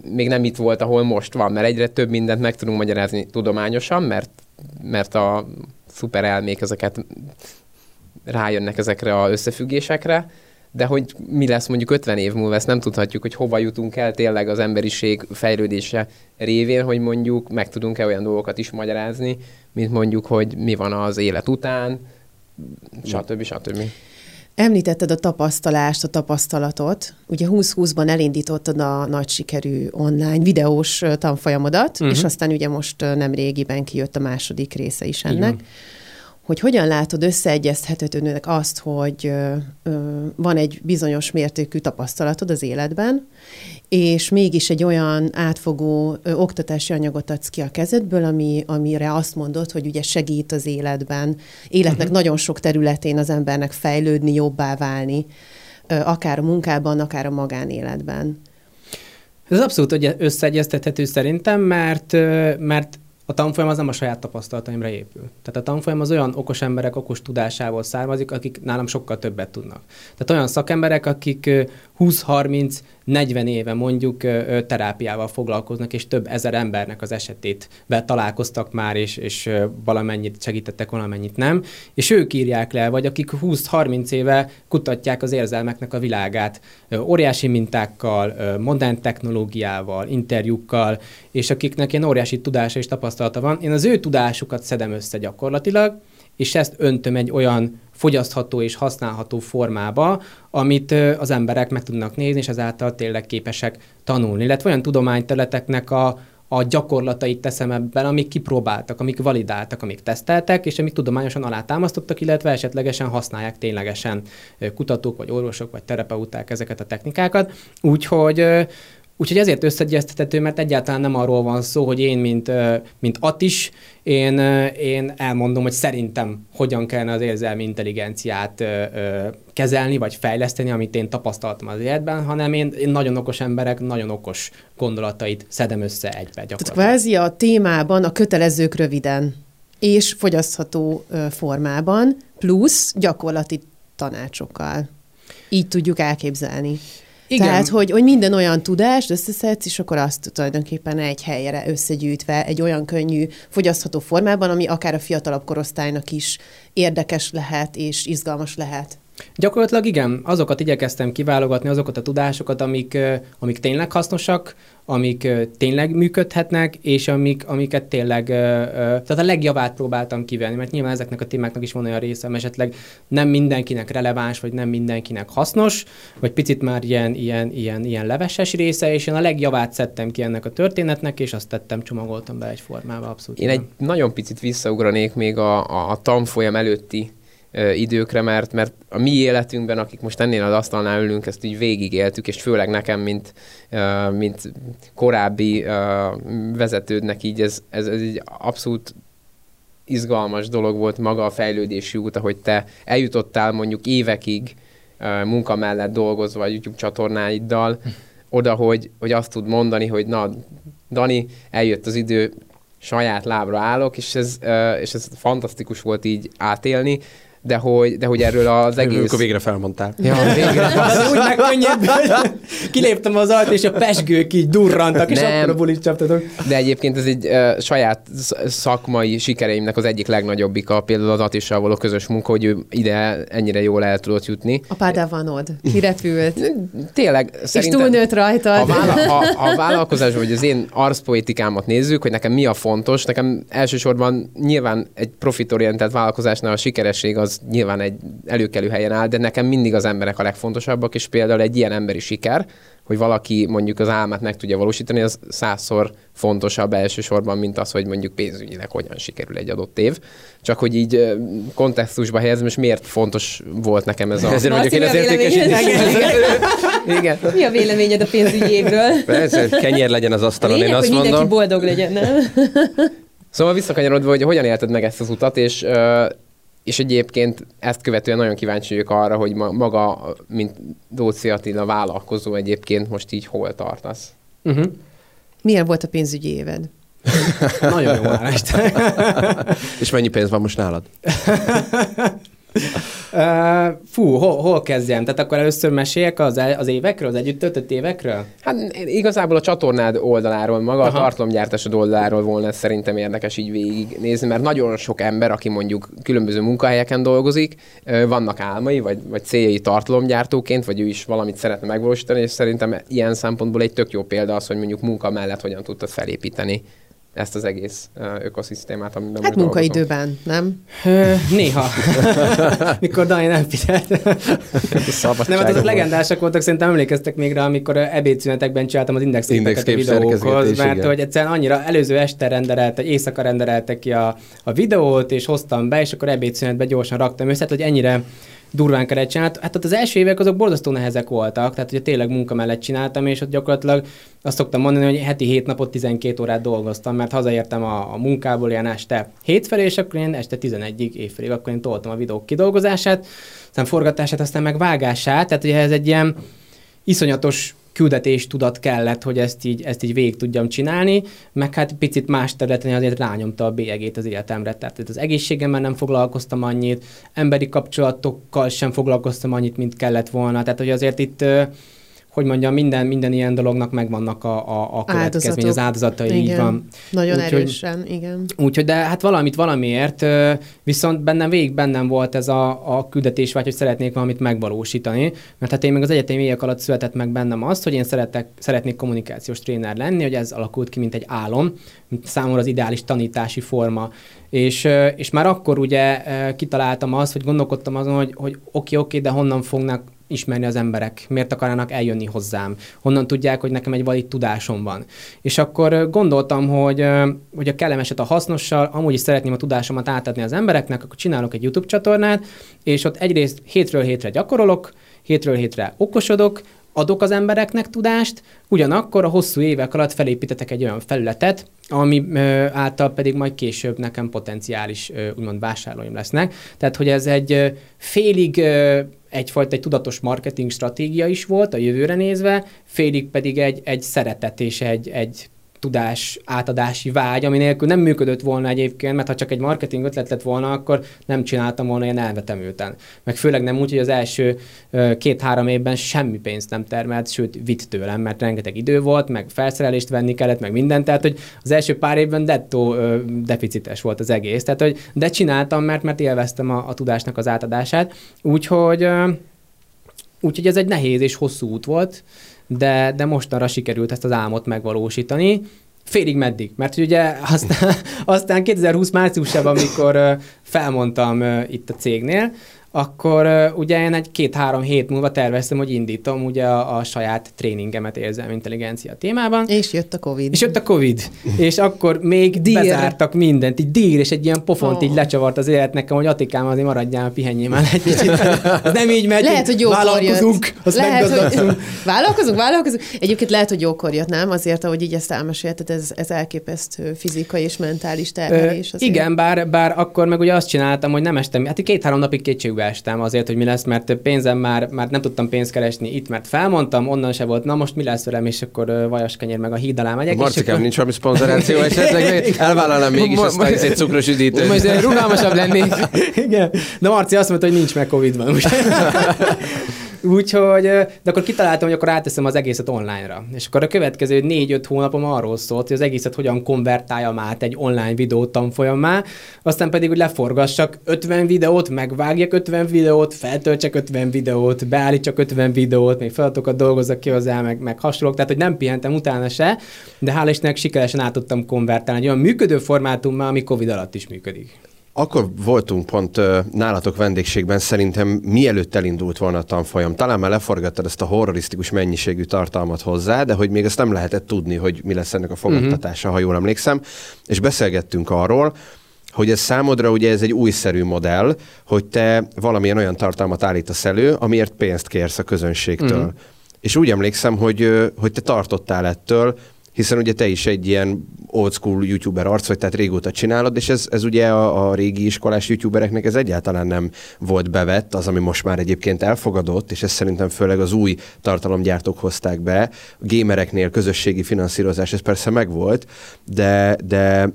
még nem itt volt, ahol most van, mert egyre több mindent meg tudunk magyarázni tudományosan, mert, mert a szuper elmék ezeket rájönnek ezekre a összefüggésekre, de hogy mi lesz mondjuk 50 év múlva, ezt nem tudhatjuk, hogy hova jutunk el tényleg az emberiség fejlődése révén, hogy mondjuk meg tudunk-e olyan dolgokat is magyarázni, mint mondjuk, hogy mi van az élet után, stb. stb. Említetted a tapasztalást, a tapasztalatot. Ugye 2020-ban elindítottad a nagy sikerű online videós tanfolyamodat, Mhm. uh-huh. és aztán ugye most nem régiben kijött a második része is ennek. van. Hogy hogyan látod összeegyeztethetőnek azt, hogy van egy bizonyos mértékű tapasztalatod az életben, és mégis egy olyan átfogó oktatási anyagot adsz ki a kezedből, ami, amire azt mondod, hogy ugye segít az életben, életnek uh-huh. nagyon sok területén az embernek fejlődni, jobbá válni, akár a munkában, akár a magánéletben. Ez abszolút összeegyeztethető szerintem, mert, mert a tanfolyam az nem a saját tapasztalataimra épül. Tehát a tanfolyam az olyan okos emberek okos tudásából származik, akik nálam sokkal többet tudnak. Tehát olyan szakemberek, akik 20-30 40 éve mondjuk terápiával foglalkoznak, és több ezer embernek az esetét találkoztak már, és, és valamennyit segítettek, valamennyit nem, és ők írják le, vagy akik 20-30 éve kutatják az érzelmeknek a világát, óriási mintákkal, modern technológiával, interjúkkal, és akiknek ilyen óriási tudása és tapasztalata van. Én az ő tudásukat szedem össze gyakorlatilag, és ezt öntöm egy olyan fogyasztható és használható formába, amit az emberek meg tudnak nézni, és ezáltal tényleg képesek tanulni. Illetve olyan tudományterületeknek a, a gyakorlatait teszem ebben, amik kipróbáltak, amik validáltak, amik teszteltek, és amik tudományosan alátámasztottak, illetve esetlegesen használják ténylegesen kutatók, vagy orvosok, vagy terapeuták ezeket a technikákat. Úgyhogy Úgyhogy ezért összeegyeztethető, mert egyáltalán nem arról van szó, hogy én, mint, mint Atis, én, én elmondom, hogy szerintem hogyan kellene az érzelmi intelligenciát kezelni, vagy fejleszteni, amit én tapasztaltam az életben, hanem én, én nagyon okos emberek, nagyon okos gondolatait szedem össze egybe Tehát gyakorlatilag. kvázi a témában a kötelezők röviden és fogyasztható formában, plusz gyakorlati tanácsokkal. Így tudjuk elképzelni. Igen. Tehát, hogy, hogy minden olyan tudást összeszedsz, és akkor azt tulajdonképpen egy helyre összegyűjtve, egy olyan könnyű, fogyasztható formában, ami akár a fiatalabb korosztálynak is érdekes lehet, és izgalmas lehet. Gyakorlatilag igen, azokat igyekeztem kiválogatni, azokat a tudásokat, amik, amik tényleg hasznosak, amik tényleg működhetnek, és amik, amiket tényleg, tehát a legjavát próbáltam kivenni, mert nyilván ezeknek a témáknak is van olyan része, esetleg nem mindenkinek releváns, vagy nem mindenkinek hasznos, vagy picit már ilyen, ilyen, ilyen, ilyen leveses része, és én a legjavát szedtem ki ennek a történetnek, és azt tettem, csomagoltam be egy formába, abszolút. Én igen. egy nagyon picit visszaugranék még a, a, a tanfolyam előtti időkre, mert, mert a mi életünkben, akik most ennél az asztalnál ülünk, ezt így végigéltük, és főleg nekem, mint, mint korábbi vezetődnek így ez, ez, ez egy abszolút izgalmas dolog volt maga a fejlődési út, ahogy te eljutottál mondjuk évekig munka mellett dolgozva a YouTube csatornáiddal, oda, hogy, hogy azt tud mondani, hogy na, Dani, eljött az idő, saját lábra állok, és ez, és ez fantasztikus volt így átélni, de hogy, de hogy erről az egész... Amikor végre felmondtál. Ja, végre. az úgy megkönnyebb, kiléptem az ajtó, és a pesgők így durrantak, és Nem. akkor a bulit csaptatok. De egyébként ez egy uh, saját szakmai sikereimnek az egyik legnagyobbika, például az Atissal való közös munka, hogy ő ide ennyire jól el tudott jutni. A pádávanod kirepült. Tényleg, szerintem... És túlnőtt rajtad. A, vála- a, a vállalkozás, vagy az én arszpoétikámat nézzük, hogy nekem mi a fontos, nekem elsősorban nyilván egy profitorientált vállalkozásnál a sikeresség az nyilván egy előkelő helyen áll, de nekem mindig az emberek a legfontosabbak, és például egy ilyen emberi siker, hogy valaki mondjuk az álmát meg tudja valósítani, az százszor fontosabb elsősorban, mint az, hogy mondjuk pénzügyileg hogyan sikerül egy adott év. Csak hogy így kontextusba helyezem, és miért fontos volt nekem ez a... Ezért mondjuk én az értékesítés. Igen. Mi a véleményed a pénzügyi évről? Persze, kenyér legyen az asztalon, Lényeg, én azt hogy mondom. mindenki boldog legyen, nem? Szóval visszakanyarodva, hogy hogyan élted meg ezt az utat, és és egyébként ezt követően nagyon kíváncsi vagyok arra, hogy maga, mint Dóci Attila vállalkozó egyébként most így hol tartasz. Uh-huh. Milyen volt a pénzügyi éved? nagyon jó állást. És mennyi pénz van most nálad? Uh, fú, hol, hol kezdjem? Tehát akkor először meséljek az, az évekről, az együtt töltött évekről? Hát igazából a csatornád oldaláról, maga Aha. a tartalomgyártásod oldaláról volna szerintem érdekes így végignézni, mert nagyon sok ember, aki mondjuk különböző munkahelyeken dolgozik, vannak álmai, vagy, vagy céljai tartalomgyártóként, vagy ő is valamit szeretne megvalósítani, és szerintem ilyen szempontból egy tök jó példa az, hogy mondjuk munka mellett hogyan tudtad felépíteni ezt az egész ökoszisztémát, amiben Hát munkaidőben, nem? Néha. Mikor Dani nem figyelt. nem, hát azok legendásak voltak, szerintem emlékeztek még rá, amikor ebédszünetekben csináltam az index Index a videókhoz, mert igen. hogy egyszerűen annyira előző este rendelte, éjszaka rendelte ki a, a videót, és hoztam be, és akkor ebédszünetben gyorsan raktam össze, hogy ennyire durván kellett csinálni. Hát ott az első évek azok borzasztó nehezek voltak, tehát ugye tényleg munka mellett csináltam, és ott gyakorlatilag azt szoktam mondani, hogy heti 7 napot 12 órát dolgoztam, mert hazaértem a, a munkából ilyen este hétfelé, és akkor én este 11-ig évfelé, akkor én toltam a videók kidolgozását, aztán forgatását, aztán meg vágását, tehát ugye ez egy ilyen iszonyatos küldetés tudat kellett, hogy ezt így, ezt így végig tudjam csinálni, meg hát picit más területen azért rányomta a bélyegét az életemre. Tehát az egészségemmel nem foglalkoztam annyit, emberi kapcsolatokkal sem foglalkoztam annyit, mint kellett volna. Tehát, hogy azért itt hogy mondjam, minden, minden ilyen dolognak megvannak a, a, a következmény, az áldozatai, igen. így van. Nagyon úgy, erősen, hogy, igen. Úgyhogy, de hát valamit valamiért, viszont bennem végig bennem volt ez a, a küldetés, vagy hogy szeretnék valamit megvalósítani, mert hát én még az egyetemi évek alatt született meg bennem az, hogy én szeretek, szeretnék kommunikációs tréner lenni, hogy ez alakult ki, mint egy álom, mint számomra az ideális tanítási forma. És, és már akkor ugye kitaláltam azt, hogy gondolkodtam azon, hogy, hogy oké, oké, de honnan fognak ismerni az emberek, miért akarnának eljönni hozzám, honnan tudják, hogy nekem egy valid tudásom van. És akkor gondoltam, hogy, hogy a kellemeset a hasznossal, amúgy is szeretném a tudásomat átadni az embereknek, akkor csinálok egy YouTube csatornát, és ott egyrészt hétről hétre gyakorolok, hétről hétre okosodok, adok az embereknek tudást, ugyanakkor a hosszú évek alatt felépítetek egy olyan felületet, ami által pedig majd később nekem potenciális ö, úgymond vásárlóim lesznek. Tehát, hogy ez egy félig egyfajta egy tudatos marketing stratégia is volt a jövőre nézve, félig pedig egy, egy szeretet és egy, egy tudás átadási vágy, ami nélkül nem működött volna egyébként, mert ha csak egy marketing ötlet lett volna, akkor nem csináltam volna ilyen elvetemülten. Meg főleg nem úgy, hogy az első két-három évben semmi pénzt nem termelt, sőt vitt tőlem, mert rengeteg idő volt, meg felszerelést venni kellett, meg mindent, tehát hogy az első pár évben dettó deficites volt az egész, tehát hogy de csináltam, mert, mert élveztem a, a tudásnak az átadását, úgyhogy Úgyhogy ez egy nehéz és hosszú út volt, de, de mostanra sikerült ezt az álmot megvalósítani. Félig meddig, mert ugye aztán, aztán 2020 márciusában, amikor felmondtam itt a cégnél, akkor ugye én egy két-három hét múlva terveztem, hogy indítom ugye a, a saját tréningemet érzelmi intelligencia témában. És jött a Covid. És jött a Covid. és akkor még dír. bezártak mindent, így dír, és egy ilyen pofont oh. így lecsavart az élet nekem, hogy Atikám, azért maradjál, pihenjél már egy kicsit. Nem így megy. Lehet, hogy jókor vállalkozunk, azt lehet, hogy... vállalkozunk, vállalkozunk. Egyébként lehet, hogy jókor jött, nem? Azért, ahogy így ezt elmesélted, ez, ez elképesztő fizikai és mentális terhelés. Azért. Igen, bár, bár akkor meg ugye azt csináltam, hogy nem estem, hát két-három napig kétségbe estem azért, hogy mi lesz, mert pénzem már, már nem tudtam pénzt keresni itt, mert felmondtam, onnan se volt, na most mi lesz velem, és akkor vajas kenyér meg a híd alá megyek. Marcikám, akkor... nincs valami szponzoráció esetleg, elvállalnám mégis ezt a cukros üdítőt. Most rugalmasabb lennék. Igen, de Marci azt mondta, hogy nincs meg Covid van. Úgyhogy, de akkor kitaláltam, hogy akkor áteszem az egészet online-ra. És akkor a következő négy-öt hónapom arról szólt, hogy az egészet hogyan konvertáljam át egy online videó tanfolyammá, aztán pedig, hogy leforgassak 50 videót, megvágjak 50 videót, feltöltsek 50 videót, beállítsak 50 videót, még feladatokat dolgozzak ki hozzá, meg, meg hasonlók, tehát hogy nem pihentem utána se, de hál' Istennek sikeresen át tudtam konvertálni egy olyan működő formátummal, ami Covid alatt is működik. Akkor voltunk pont nálatok vendégségben, szerintem mielőtt elindult volna a tanfolyam. Talán már leforgattad ezt a horrorisztikus mennyiségű tartalmat hozzá, de hogy még ezt nem lehetett tudni, hogy mi lesz ennek a fogadtatása, uh-huh. ha jól emlékszem. És beszélgettünk arról, hogy ez számodra ugye ez egy újszerű modell, hogy te valamilyen olyan tartalmat állítasz elő, amiért pénzt kérsz a közönségtől. Uh-huh. És úgy emlékszem, hogy, hogy te tartottál ettől, hiszen ugye te is egy ilyen old school youtuber arc vagy, tehát régóta csinálod, és ez, ez ugye a, a régi iskolás youtubereknek ez egyáltalán nem volt bevett, az, ami most már egyébként elfogadott, és ez szerintem főleg az új tartalomgyártók hozták be. A gamereknél közösségi finanszírozás, ez persze megvolt, de, de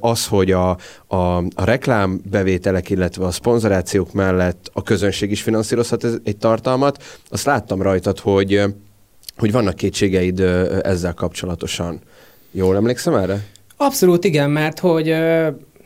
az, hogy a, a, a reklámbevételek, illetve a szponzorációk mellett a közönség is finanszírozhat egy tartalmat, azt láttam rajtad, hogy hogy vannak kétségeid ezzel kapcsolatosan. Jól emlékszem erre? Abszolút igen, mert hogy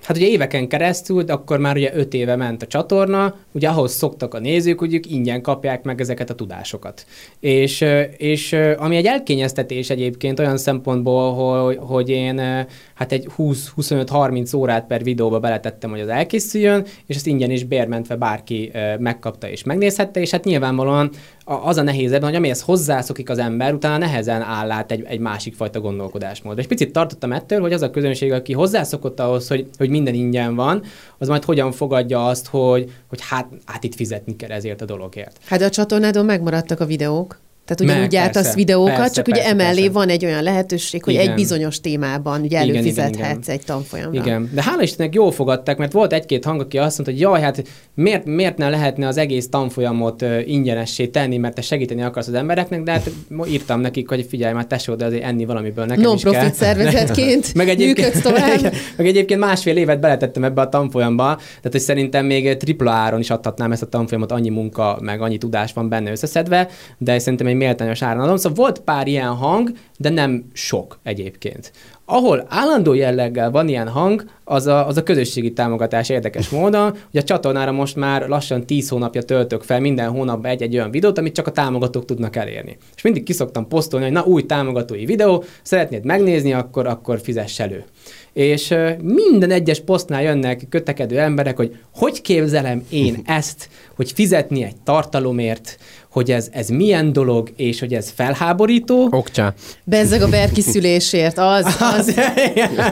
hát ugye éveken keresztül, de akkor már ugye öt éve ment a csatorna, ugye ahhoz szoktak a nézők, hogy ők ingyen kapják meg ezeket a tudásokat. És, és ami egy elkényeztetés egyébként olyan szempontból, hogy, hogy én hát egy 20-25-30 órát per videóba beletettem, hogy az elkészüljön, és ezt ingyen is bérmentve bárki megkapta és megnézhette, és hát nyilvánvalóan az a nehéz ebben, hogy amihez hozzászokik az ember, utána nehezen áll át egy, egy másik fajta gondolkodásmód. És picit tartottam ettől, hogy az a közönség, aki hozzászokott ahhoz, hogy, hogy minden ingyen van, az majd hogyan fogadja azt, hogy, hogy hát, hát itt fizetni kell ezért a dologért. Hát a csatornádon megmaradtak a videók. Tehát ugyanúgy gyártasz videókat, persze, csak persze, ugye emellé persze. van egy olyan lehetőség, hogy igen. egy bizonyos témában ugye előfizethetsz igen, igen, igen. egy tanfolyamra. Igen, de hála Istennek jól fogadták, mert volt egy-két hang, aki azt mondta, hogy jaj, hát miért, miért ne lehetne az egész tanfolyamot ingyenessé tenni, mert te segíteni akarsz az embereknek, de hát írtam nekik, hogy figyelj, már tesó, de azért enni valamiből nekem Non-profit is kell. szervezetként meg egyébként, tovább. meg egyébként másfél évet beletettem ebbe a tanfolyamba, tehát hogy szerintem még tripla áron is adhatnám ezt a tanfolyamot, annyi munka, meg annyi tudás van benne összeszedve, de szerintem egy méltányos áron adom. Szóval volt pár ilyen hang, de nem sok egyébként. Ahol állandó jelleggel van ilyen hang, az a, az a közösségi támogatás érdekes módon. Ugye a csatornára most már lassan 10 hónapja töltök fel minden hónapban egy-egy olyan videót, amit csak a támogatók tudnak elérni. És mindig kiszoktam posztolni, hogy na új támogatói videó, szeretnéd megnézni, akkor, akkor fizess elő és minden egyes posztnál jönnek kötekedő emberek, hogy hogy képzelem én ezt, hogy fizetni egy tartalomért, hogy ez, ez milyen dolog, és hogy ez felháborító. Okcsá. Bezzeg a berkiszülésért, az, az,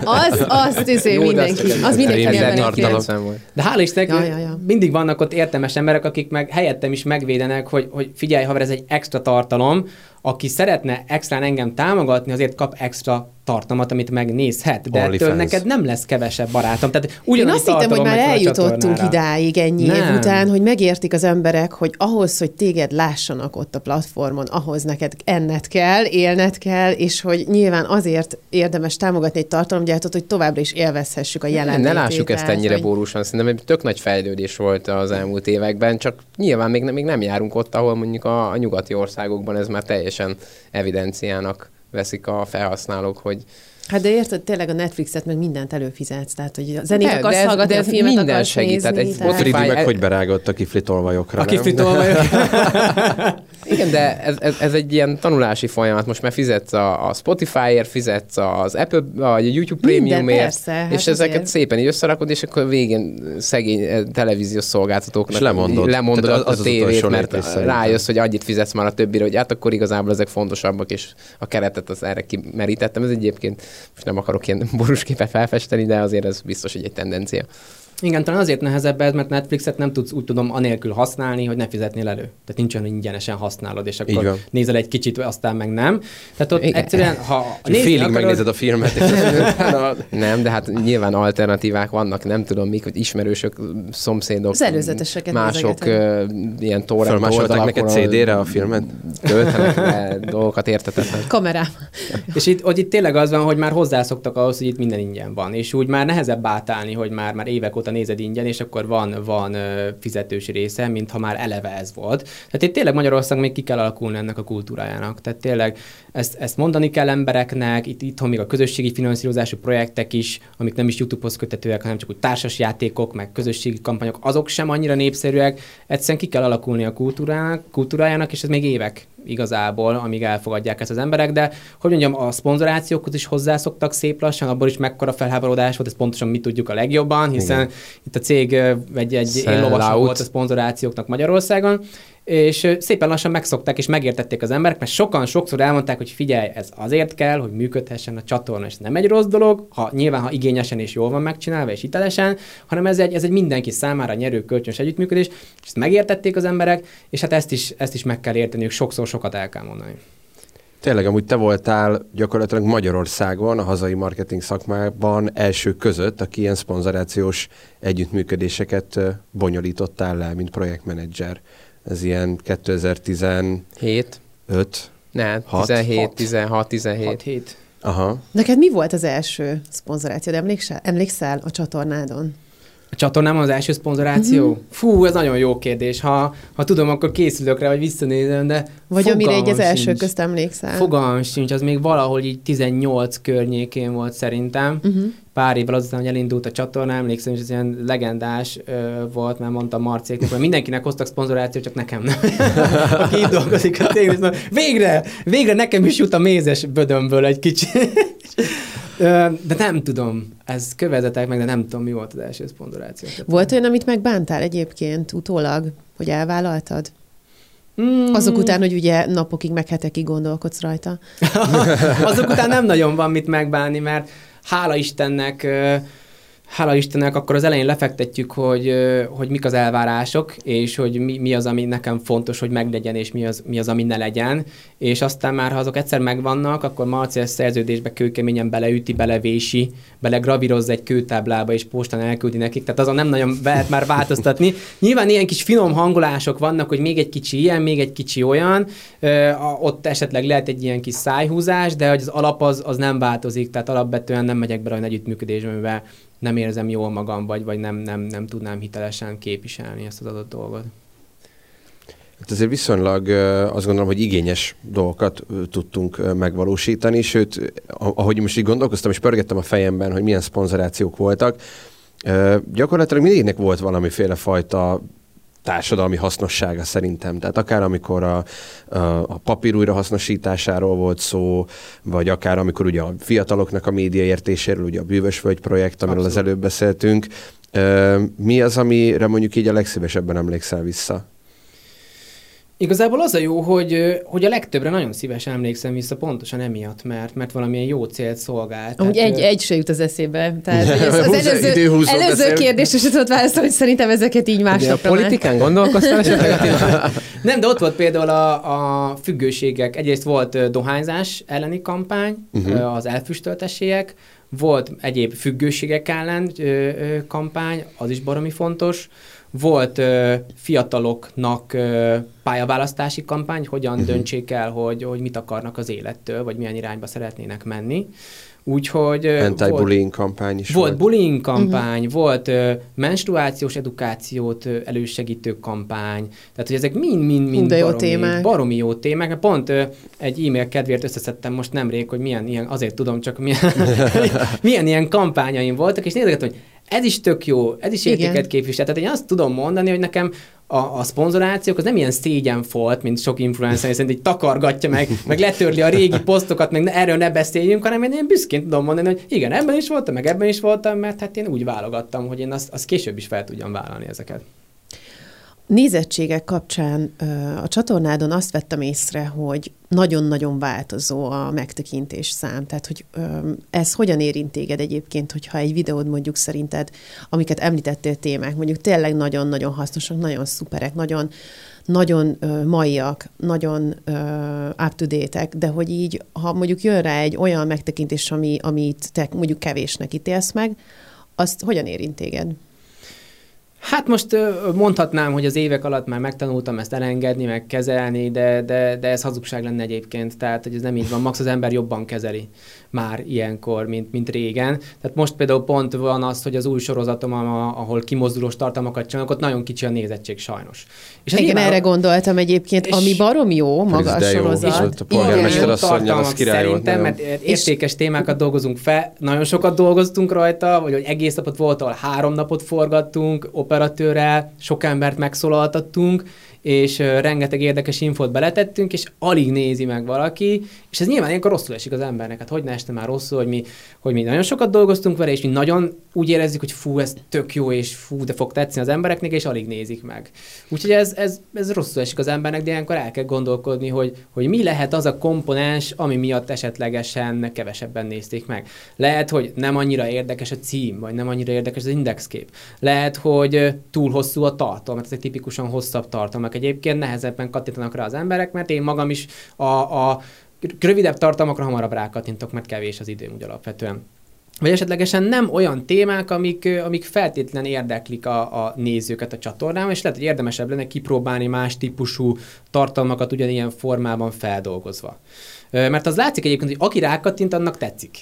az, az, izé az, mindenki, az mindenki De hála Istennek, ja, ja, ja. mindig vannak ott értelmes emberek, akik meg helyettem is megvédenek, hogy, hogy figyelj, haver, ez egy extra tartalom, aki szeretne extrán engem támogatni, azért kap extra tartalmat, amit megnézhet, de Only ettől fans. neked nem lesz kevesebb barátom. Tehát Én azt hittem, hogy már eljutottunk idáig ennyi nem. év után, hogy megértik az emberek, hogy ahhoz, hogy téged lássanak ott a platformon, ahhoz neked enned kell, élned kell, és hogy nyilván azért érdemes támogatni egy tartalomgyártót, hogy továbbra is élvezhessük a jelenlétét. Ne lássuk ezt ennyire hogy... bórusan, szerintem egy tök nagy fejlődés volt az elmúlt években, csak nyilván még, még nem járunk ott, ahol mondjuk a, a nyugati országokban ez már teljesen evidenciának veszik a felhasználók, hogy Hát de érted, tényleg a Netflixet meg mindent előfizetsz, tehát hogy a zenét de, akarsz de ez, hallgatni, de ez a filmet minden akarsz segít, nézni. Tehát egy Spotify... meg hogy berágott a kifli tolvajokra, A kifli. Igen, de ez, ez, ez egy ilyen tanulási folyamat. Most már fizetsz a, a Spotify-ért, fizetsz az Apple, a YouTube Premiumért, persze, hát és ezeket azért. szépen így összerakod, és akkor végén szegény eh, televíziós szolgáltatóknak És lemondod. lemondod a az az tévét, utolsó mert rájössz, hogy annyit fizetsz már a többire, hogy hát akkor igazából ezek fontosabbak, és a keretet az erre kimerítettem. Ez egyébként most nem akarok ilyen borúsképet felfesteni, de azért ez biztos, hogy egy tendencia. Igen, talán azért nehezebb ez, mert Netflixet nem tudsz úgy tudom anélkül használni, hogy ne fizetnél elő. Tehát nincs olyan, hogy ingyenesen használod, és akkor nézel egy kicsit, aztán meg nem. Tehát ott Igen. egyszerűen, ha Félig nézni megnézed a filmet, és utána Nem, de hát nyilván alternatívák vannak, nem tudom mik, hogy ismerősök, szomszédok, Az előzeteseket mások ö, ilyen torrent felmásolták neked oldalakon, CD-re a filmet? Töltenek le dolgokat, értetetlen. Kamerám. És itt, hogy itt tényleg az van, hogy már hozzászoktak ahhoz, hogy itt minden ingyen van, és úgy már nehezebb átállni, hogy már, már évek óta nézed ingyen, és akkor van, van fizetős része, mint ha már eleve ez volt. Tehát itt tényleg Magyarország még ki kell alakulni ennek a kultúrájának. Tehát tényleg ezt, ezt mondani kell embereknek, itt itthon még a közösségi finanszírozású projektek is, amik nem is YouTube-hoz kötetőek, hanem csak úgy társas játékok, meg közösségi kampányok, azok sem annyira népszerűek. Egyszerűen ki kell alakulni a kultúrának, kultúrájának, és ez még évek igazából, amíg elfogadják ezt az emberek, de hogy mondjam, a szponzorációkhoz is hozzászoktak szép lassan, abból is mekkora felháborodás volt, ezt pontosan mi tudjuk a legjobban, hiszen Igen. itt a cég egy, egy éllovasa volt a szponzorációknak Magyarországon, és szépen lassan megszokták és megértették az emberek, mert sokan sokszor elmondták, hogy figyelj, ez azért kell, hogy működhessen a csatorna, és nem egy rossz dolog, ha nyilván, ha igényesen és jól van megcsinálva, és hitelesen, hanem ez egy, ez egy mindenki számára nyerő kölcsönös együttműködés, és ezt megértették az emberek, és hát ezt is, ezt is meg kell érteniük, sokszor sokat el kell mondani. Tényleg, amúgy te voltál gyakorlatilag Magyarországon, a hazai marketing szakmában első között, aki ilyen szponzorációs együttműködéseket bonyolítottál le, mint projektmenedzser. Ez ilyen 2015, 7, ne, Hat. 17, Hat. 16, 17. 6 hét. aha. Neked mi volt az első szponzorációd? Emlékszel, emlékszel a csatornádon? A csatornám az első szponzoráció? Mhm. Uh-huh. Fú, ez nagyon jó kérdés. Ha, ha tudom, akkor készülök rá, hogy visszanézem, de Vagy amire így az első sincs. közt emlékszel? Fogalmam sincs, az még valahol így 18 környékén volt szerintem. Uh-huh. Pár évvel azután, hogy elindult a csatorna, emlékszem, hogy ez ilyen legendás ö, volt, mert mondta Marcéknak, hogy mindenkinek hoztak szponzorációt, csak nekem nem. Aki itt dolgozik a azt mondja, végre, végre nekem is jut a mézes bödömből egy kicsi. De nem tudom, ez kövezetek meg, de nem tudom, mi volt az első szponzoráció. Volt olyan, amit megbántál egyébként utólag, hogy elvállaltad? Mm. Azok után, hogy ugye napokig, meg hetekig gondolkodsz rajta. Azok után nem nagyon van mit megbánni, mert hála Istennek, hála Istennek akkor az elején lefektetjük, hogy, hogy mik az elvárások, és hogy mi, mi az, ami nekem fontos, hogy meglegyen, és mi az, mi az, ami ne legyen. És aztán már, ha azok egyszer megvannak, akkor Marci ezt szerződésbe kőkeményen beleüti, belevési, belegravírozza egy kőtáblába, és postán elküldi nekik. Tehát azon nem nagyon lehet már változtatni. Nyilván ilyen kis finom hangolások vannak, hogy még egy kicsi ilyen, még egy kicsi olyan. Ö, ott esetleg lehet egy ilyen kis szájhúzás, de hogy az alap az, az nem változik, tehát alapvetően nem megyek bele olyan együttműködésbe, amivel nem érzem jól magam, vagy, vagy nem, nem, nem tudnám hitelesen képviselni ezt az adott dolgot. Hát azért viszonylag azt gondolom, hogy igényes dolgokat tudtunk megvalósítani, sőt, ahogy most így gondolkoztam, és pörgettem a fejemben, hogy milyen szponzorációk voltak, gyakorlatilag mindegyiknek volt valamiféle fajta társadalmi hasznossága szerintem. Tehát akár amikor a, a, a papír újrahasznosításáról volt szó, vagy akár amikor ugye a fiataloknak a média értéséről, ugye a Bűvösvölgy projekt, amiről Abszolút. az előbb beszéltünk. Mi az, amire mondjuk így a legszívesebben emlékszel vissza? Igazából az a jó, hogy, hogy a legtöbbre nagyon szívesen emlékszem vissza pontosan emiatt, mert, mert valamilyen jó célt szolgált. Tehát, egy, ö, egy se jut az eszébe. Tehát hogy az, az előző, előző kérdésre se tudott válaszolni, hogy szerintem ezeket így Ugye a másnapra már. politikán gondolkoztál esetleg? Nem, de ott volt például a, a függőségek. Egyrészt volt dohányzás elleni kampány, uh-huh. az elfüstöltesélyek, volt egyéb függőségek ellen ö, ö, kampány, az is baromi fontos. Volt ö, fiataloknak ö, pályaválasztási kampány, hogyan uh-huh. döntsék el, hogy, hogy mit akarnak az élettől, vagy milyen irányba szeretnének menni. Úgyhogy Anti-bullying kampány is volt volt. bullying kampány, uh-huh. volt ö, menstruációs edukációt ö, elősegítő kampány, tehát hogy ezek mind-mind-mind de jó baromi, témák. baromi jó témák. Pont ö, egy e-mail kedvéért összeszedtem most nemrég, hogy milyen ilyen, azért tudom csak milyen, milyen ilyen kampányaim voltak, és nézegettem, hogy ez is tök jó, ez is Igen. értéket képvisel. Tehát én azt tudom mondani, hogy nekem a, a szponzorációk az nem ilyen szégyen volt, mint sok influencer, szerint így takargatja meg, meg letörli a régi posztokat, meg erről ne beszéljünk, hanem én, én büszkén tudom mondani, hogy igen, ebben is voltam, meg ebben is voltam, mert hát én úgy válogattam, hogy én azt, azt később is fel tudjam vállalni ezeket. Nézettségek kapcsán a csatornádon azt vettem észre, hogy nagyon-nagyon változó a megtekintés szám. Tehát, hogy ez hogyan érint téged egyébként, hogyha egy videód mondjuk szerinted, amiket említettél témák, mondjuk tényleg nagyon-nagyon hasznosak, nagyon szuperek, nagyon, nagyon ö, maiak, nagyon ö, up-to-date de hogy így, ha mondjuk jön rá egy olyan megtekintés, ami, amit te mondjuk kevésnek ítélsz meg, azt hogyan érint téged? Hát most mondhatnám, hogy az évek alatt már megtanultam ezt elengedni, meg kezelni, de, de, de ez hazugság lenne egyébként, tehát hogy ez nem így van, max az ember jobban kezeli már ilyenkor, mint, mint régen. Tehát most például pont van az, hogy az új sorozatom, ahol kimozdulós tartalmakat csinálok, ott nagyon kicsi a nézettség sajnos. És Igen, nyilván- erre gondoltam egyébként, És- ami barom jó, maga a sorozat. és ott a polgármester Igen. asszonnyal, az tartalmak király Szerintem, mert értékes témákat dolgozunk fel, nagyon sokat dolgoztunk rajta, vagy hogy egész napot volt, ahol három napot forgattunk operatőrrel, sok embert megszólaltattunk, és rengeteg érdekes infót beletettünk, és alig nézi meg valaki, és ez nyilván ilyenkor rosszul esik az embernek. Hát hogy ne este már rosszul, hogy mi, hogy mi nagyon sokat dolgoztunk vele, és mi nagyon úgy érezzük, hogy fú, ez tök jó, és fú, de fog tetszeni az embereknek, és alig nézik meg. Úgyhogy ez, ez, ez rosszul esik az embernek, de ilyenkor el kell gondolkodni, hogy, hogy mi lehet az a komponens, ami miatt esetlegesen kevesebben nézték meg. Lehet, hogy nem annyira érdekes a cím, vagy nem annyira érdekes az indexkép. Lehet, hogy túl hosszú a tartalom, mert ezek tipikusan hosszabb tartalmak. Egyébként nehezebben kattintanak rá az emberek, mert én magam is a, a rövidebb tartalmakra hamarabb rákattintok, mert kevés az időm úgy alapvetően. Vagy esetlegesen nem olyan témák, amik, amik feltétlen érdeklik a, a nézőket a csatornán, és lehet, hogy érdemesebb lenne kipróbálni más típusú tartalmakat ugyanilyen formában feldolgozva. Mert az látszik egyébként, hogy aki rákattint, annak tetszik.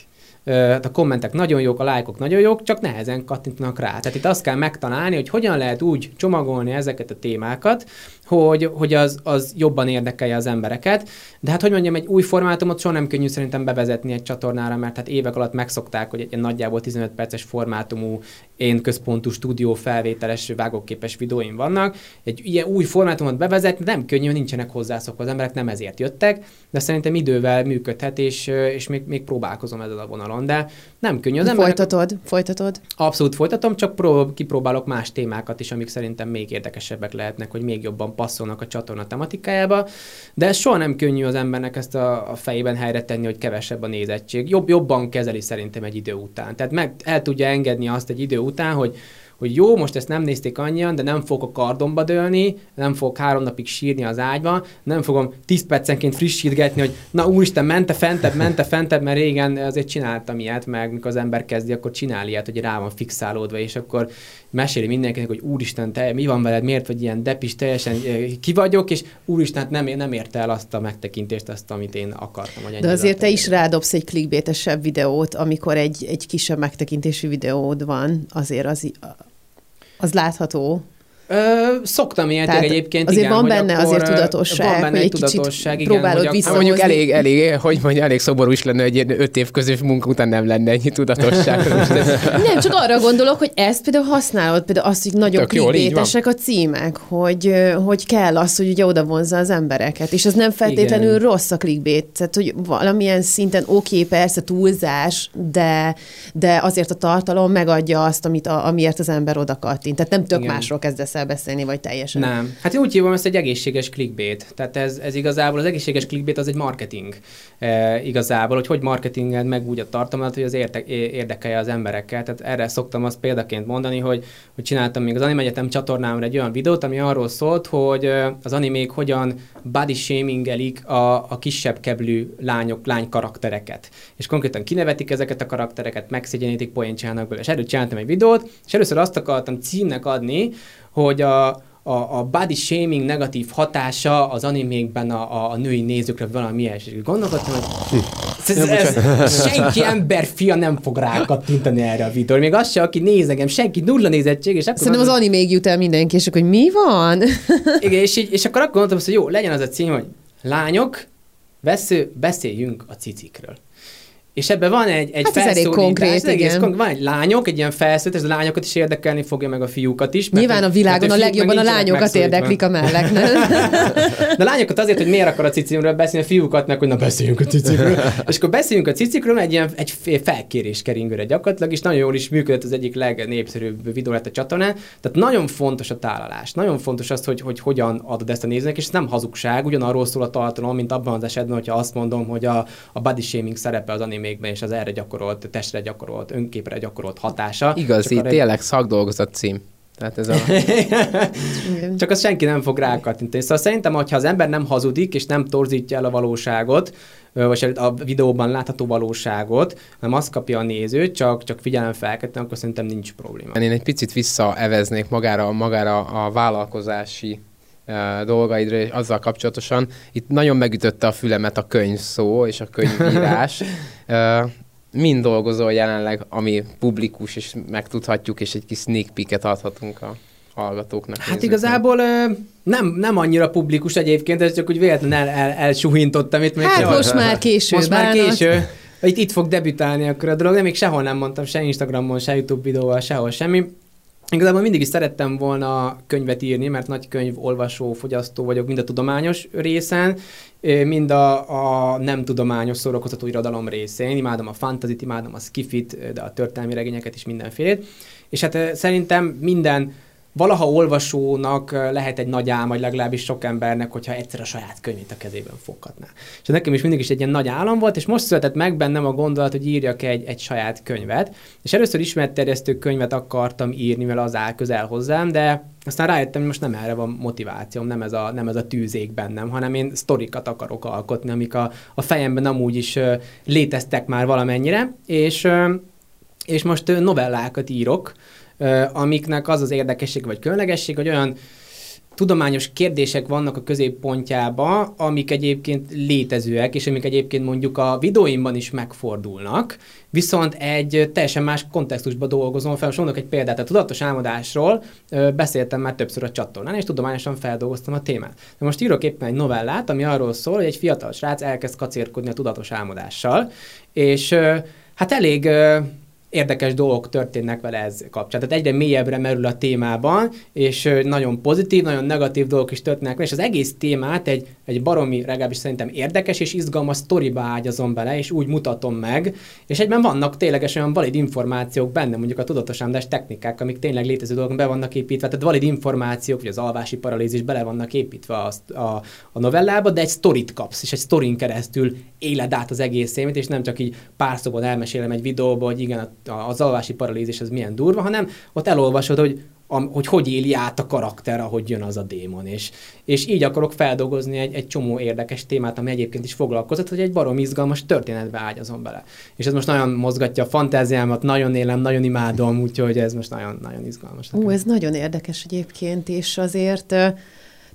Hát a kommentek nagyon jók, a lájkok nagyon jók, csak nehezen kattintanak rá. Tehát itt azt kell megtalálni, hogy hogyan lehet úgy csomagolni ezeket a témákat, hogy, hogy az, az jobban érdekelje az embereket. De hát, hogy mondjam, egy új formátumot soha nem könnyű szerintem bevezetni egy csatornára, mert hát évek alatt megszokták, hogy egy nagyjából 15 perces formátumú, én központú stúdió felvételes, vágóképes videóim vannak. Egy ilyen új formátumot bevezetni nem könnyű, nincsenek hozzászokva, az emberek nem ezért jöttek, de szerintem idővel működhet, és, és még, még próbálkozom ezzel a vonalon, de nem könnyű. Az emberek, Folytatod, folytatod. Abszolút folytatom, csak prób- kipróbálok más témákat is, amik szerintem még érdekesebbek lehetnek, hogy még jobban passzolnak a csatorna tematikájába. De ez soha nem könnyű az embernek ezt a, a fejében helyre tenni, hogy kevesebb a nézettség. Jobb, jobban kezeli szerintem egy idő után. Tehát meg el tudja engedni azt egy idő után, hogy hogy jó, most ezt nem nézték annyian, de nem fogok a kardomba dőlni, nem fogok három napig sírni az ágyba, nem fogom tíz percenként frissítgetni, hogy na úristen, mente fentebb, mente fentebb, mert régen azért csináltam ilyet, meg mikor az ember kezdi, akkor csinál ilyet, hogy rá van fixálódva, és akkor meséli mindenkinek, hogy úristen, te mi van veled, miért vagy ilyen depis, teljesen eh, ki vagyok, és úristen, hát nem, nem érte el azt a megtekintést, azt, amit én akartam. Hogy De azért te is rádobsz egy clickbaitesebb videót, amikor egy, egy kisebb megtekintésű videód van, azért az, az látható. Ö, szoktam ilyet Tehát egyébként, azért igen, van benne akkor, azért tudatosság, Van benne egy tudatosság, igen, próbálod hogy Hát mondjuk elég, elég, hogy mondja, elég szomorú is lenne, hogy öt év közös munka után nem lenne ennyi tudatosság. Nem, csak arra gondolok, hogy ezt például használod, például azt, hogy nagyon clickbaitesek a címek, hogy, hogy kell az, hogy ugye oda vonzza az embereket, és az nem feltétlenül Igen. rossz a clickbait, tehát hogy valamilyen szinten oké, okay, persze túlzás, de, de azért a tartalom megadja azt, amit a, amiért az ember oda kattint. Tehát nem tök Igen. másról kezdesz el beszélni, vagy teljesen. Nem. Hát én úgy hívom ezt egy egészséges clickbait. Tehát ez, ez igazából, az egészséges clickbait az egy marketing e, igazából, hogy hogy marketinged meg úgy a tartalmat, hogy az érte, érdekelje az emberekkel. Tehát erre szoktam azt példaként mondani, hogy, hogy csináltam még az Anime Egyetem csatornámra egy olyan videót, ami arról szólt, hogy ö, az animék hogyan body shamingelik a, a kisebb keblű lányok, lány karaktereket. És konkrétan kinevetik ezeket a karaktereket, megszégyenítik, poént csinálnak belőle. És erről csináltam egy videót, és először azt akartam címnek adni, hogy a, a, a body shaming negatív hatása az animékben a, a, a női nézőkre valami ilyesmi. Gondolkodtam, hogy ez, ez, ez, senki ember fia nem fog rákattintani erre a videóra. Még az se, aki néz engem, senki nulla nézettség, és akkor Szerintem az gondoltam- animéig jut el mindenki, és akkor, hogy mi van? igen, és, így, és akkor akkor gondoltam, hogy jó, legyen az a cím, hogy lányok, vesző, beszéljünk a cicikről. És ebben van egy, egy hát elég konkrét, ez egész igen. Konkrét, van egy lányok, egy ilyen felszólítás, ez a lányokat is érdekelni fogja, meg a fiúkat is. Mert Nyilván a világon a legjobban a lányokat érdeklik a mellek, nem? De a lányokat azért, hogy miért akar a cicimről beszélni, a fiúkat meg, hogy na beszéljünk a cicikről. és akkor beszéljünk a cicikről, egy ilyen egy felkérés keringőre gyakorlatilag, és nagyon jól is működött az egyik legnépszerűbb videó lett a csatornán. Tehát nagyon fontos a tálalás. Nagyon fontos az, hogy, hogy hogyan adod ezt a nézőnek, és ez nem hazugság, ugyanarról szól a tartalom, mint abban az esetben, hogyha azt mondom, hogy a, a body shaming szerepe az animékben, és az erre gyakorolt, testre gyakorolt, önképre gyakorolt hatása. Igazi, tényleg egy... szakdolgozat cím. Tehát ez a... Csak azt senki nem fog rákattintani. Szóval szerintem, hogyha az ember nem hazudik, és nem torzítja el a valóságot, vagy a videóban látható valóságot, hanem azt kapja a néző, csak, csak figyelem felkeltem, akkor szerintem nincs probléma. Én egy picit visszaeveznék magára, magára a vállalkozási dolgaidra, és azzal kapcsolatosan. Itt nagyon megütötte a fülemet a könyv szó és a könyvírás. Mind dolgozol jelenleg, ami publikus, és megtudhatjuk, és egy kis sneak peeket adhatunk a hallgatóknak. Hát igazából nem, nem annyira publikus egyébként, ez csak úgy véletlenül el, el, elsuhintottam itt. Még hát most most már késő. Most már késő. Itt, itt fog debütálni akkor a dolog, de még sehol nem mondtam, se Instagramon, se YouTube videóval, sehol semmi. Igazából mindig is szerettem volna könyvet írni, mert nagy könyv olvasó, fogyasztó vagyok, mind a tudományos részen, mind a, a nem tudományos szórakoztató irodalom részén. Én imádom a fantasy imádom a skifit, de a történelmi regényeket is mindenfélét. És hát szerintem minden valaha olvasónak lehet egy nagy álma, vagy legalábbis sok embernek, hogyha egyszer a saját könyvét a kezében foghatná. És nekem is mindig is egy ilyen nagy álom volt, és most született meg bennem a gondolat, hogy írjak egy, egy saját könyvet. És először ismertterjesztő könyvet akartam írni, mert az áll közel hozzám, de aztán rájöttem, hogy most nem erre van motivációm, nem ez a, nem ez a tűzék bennem, hanem én sztorikat akarok alkotni, amik a, a fejemben amúgy is léteztek már valamennyire, és, és most novellákat írok, amiknek az az érdekesség vagy különlegesség, hogy olyan tudományos kérdések vannak a középpontjában, amik egyébként létezőek, és amik egyébként mondjuk a videóimban is megfordulnak, viszont egy teljesen más kontextusban dolgozom fel. Most mondok egy példát, a tudatos álmodásról beszéltem már többször a csatornán, és tudományosan feldolgoztam a témát. De most írok éppen egy novellát, ami arról szól, hogy egy fiatal srác elkezd kacérkodni a tudatos álmodással, és hát elég érdekes dolgok történnek vele ez kapcsán. Tehát egyre mélyebbre merül a témában, és nagyon pozitív, nagyon negatív dolgok is történnek és az egész témát egy, egy baromi, legalábbis szerintem érdekes és izgalmas sztoriba ágyazom bele, és úgy mutatom meg, és egyben vannak tényleges olyan valid információk benne, mondjuk a tudatosánadás technikák, amik tényleg létező dolgok be vannak építve, tehát valid információk, hogy az alvási paralízis bele vannak építve a, a, a novellába, de egy sztorit kapsz, és egy sztorin keresztül éled át az egész élményt, és nem csak így pár szóban elmesélem egy videóba, hogy igen, az alvási paralízis az milyen durva, hanem ott elolvasod, hogy hogy hogy éli át a karakter, ahogy jön az a démon. És, és így akarok feldolgozni egy, egy csomó érdekes témát, ami egyébként is foglalkozott, hogy egy barom izgalmas történetbe ágyazom bele. És ez most nagyon mozgatja a fantáziámat, nagyon élem, nagyon imádom, úgyhogy ez most nagyon, nagyon izgalmas. Ú, ez nagyon érdekes egyébként, és azért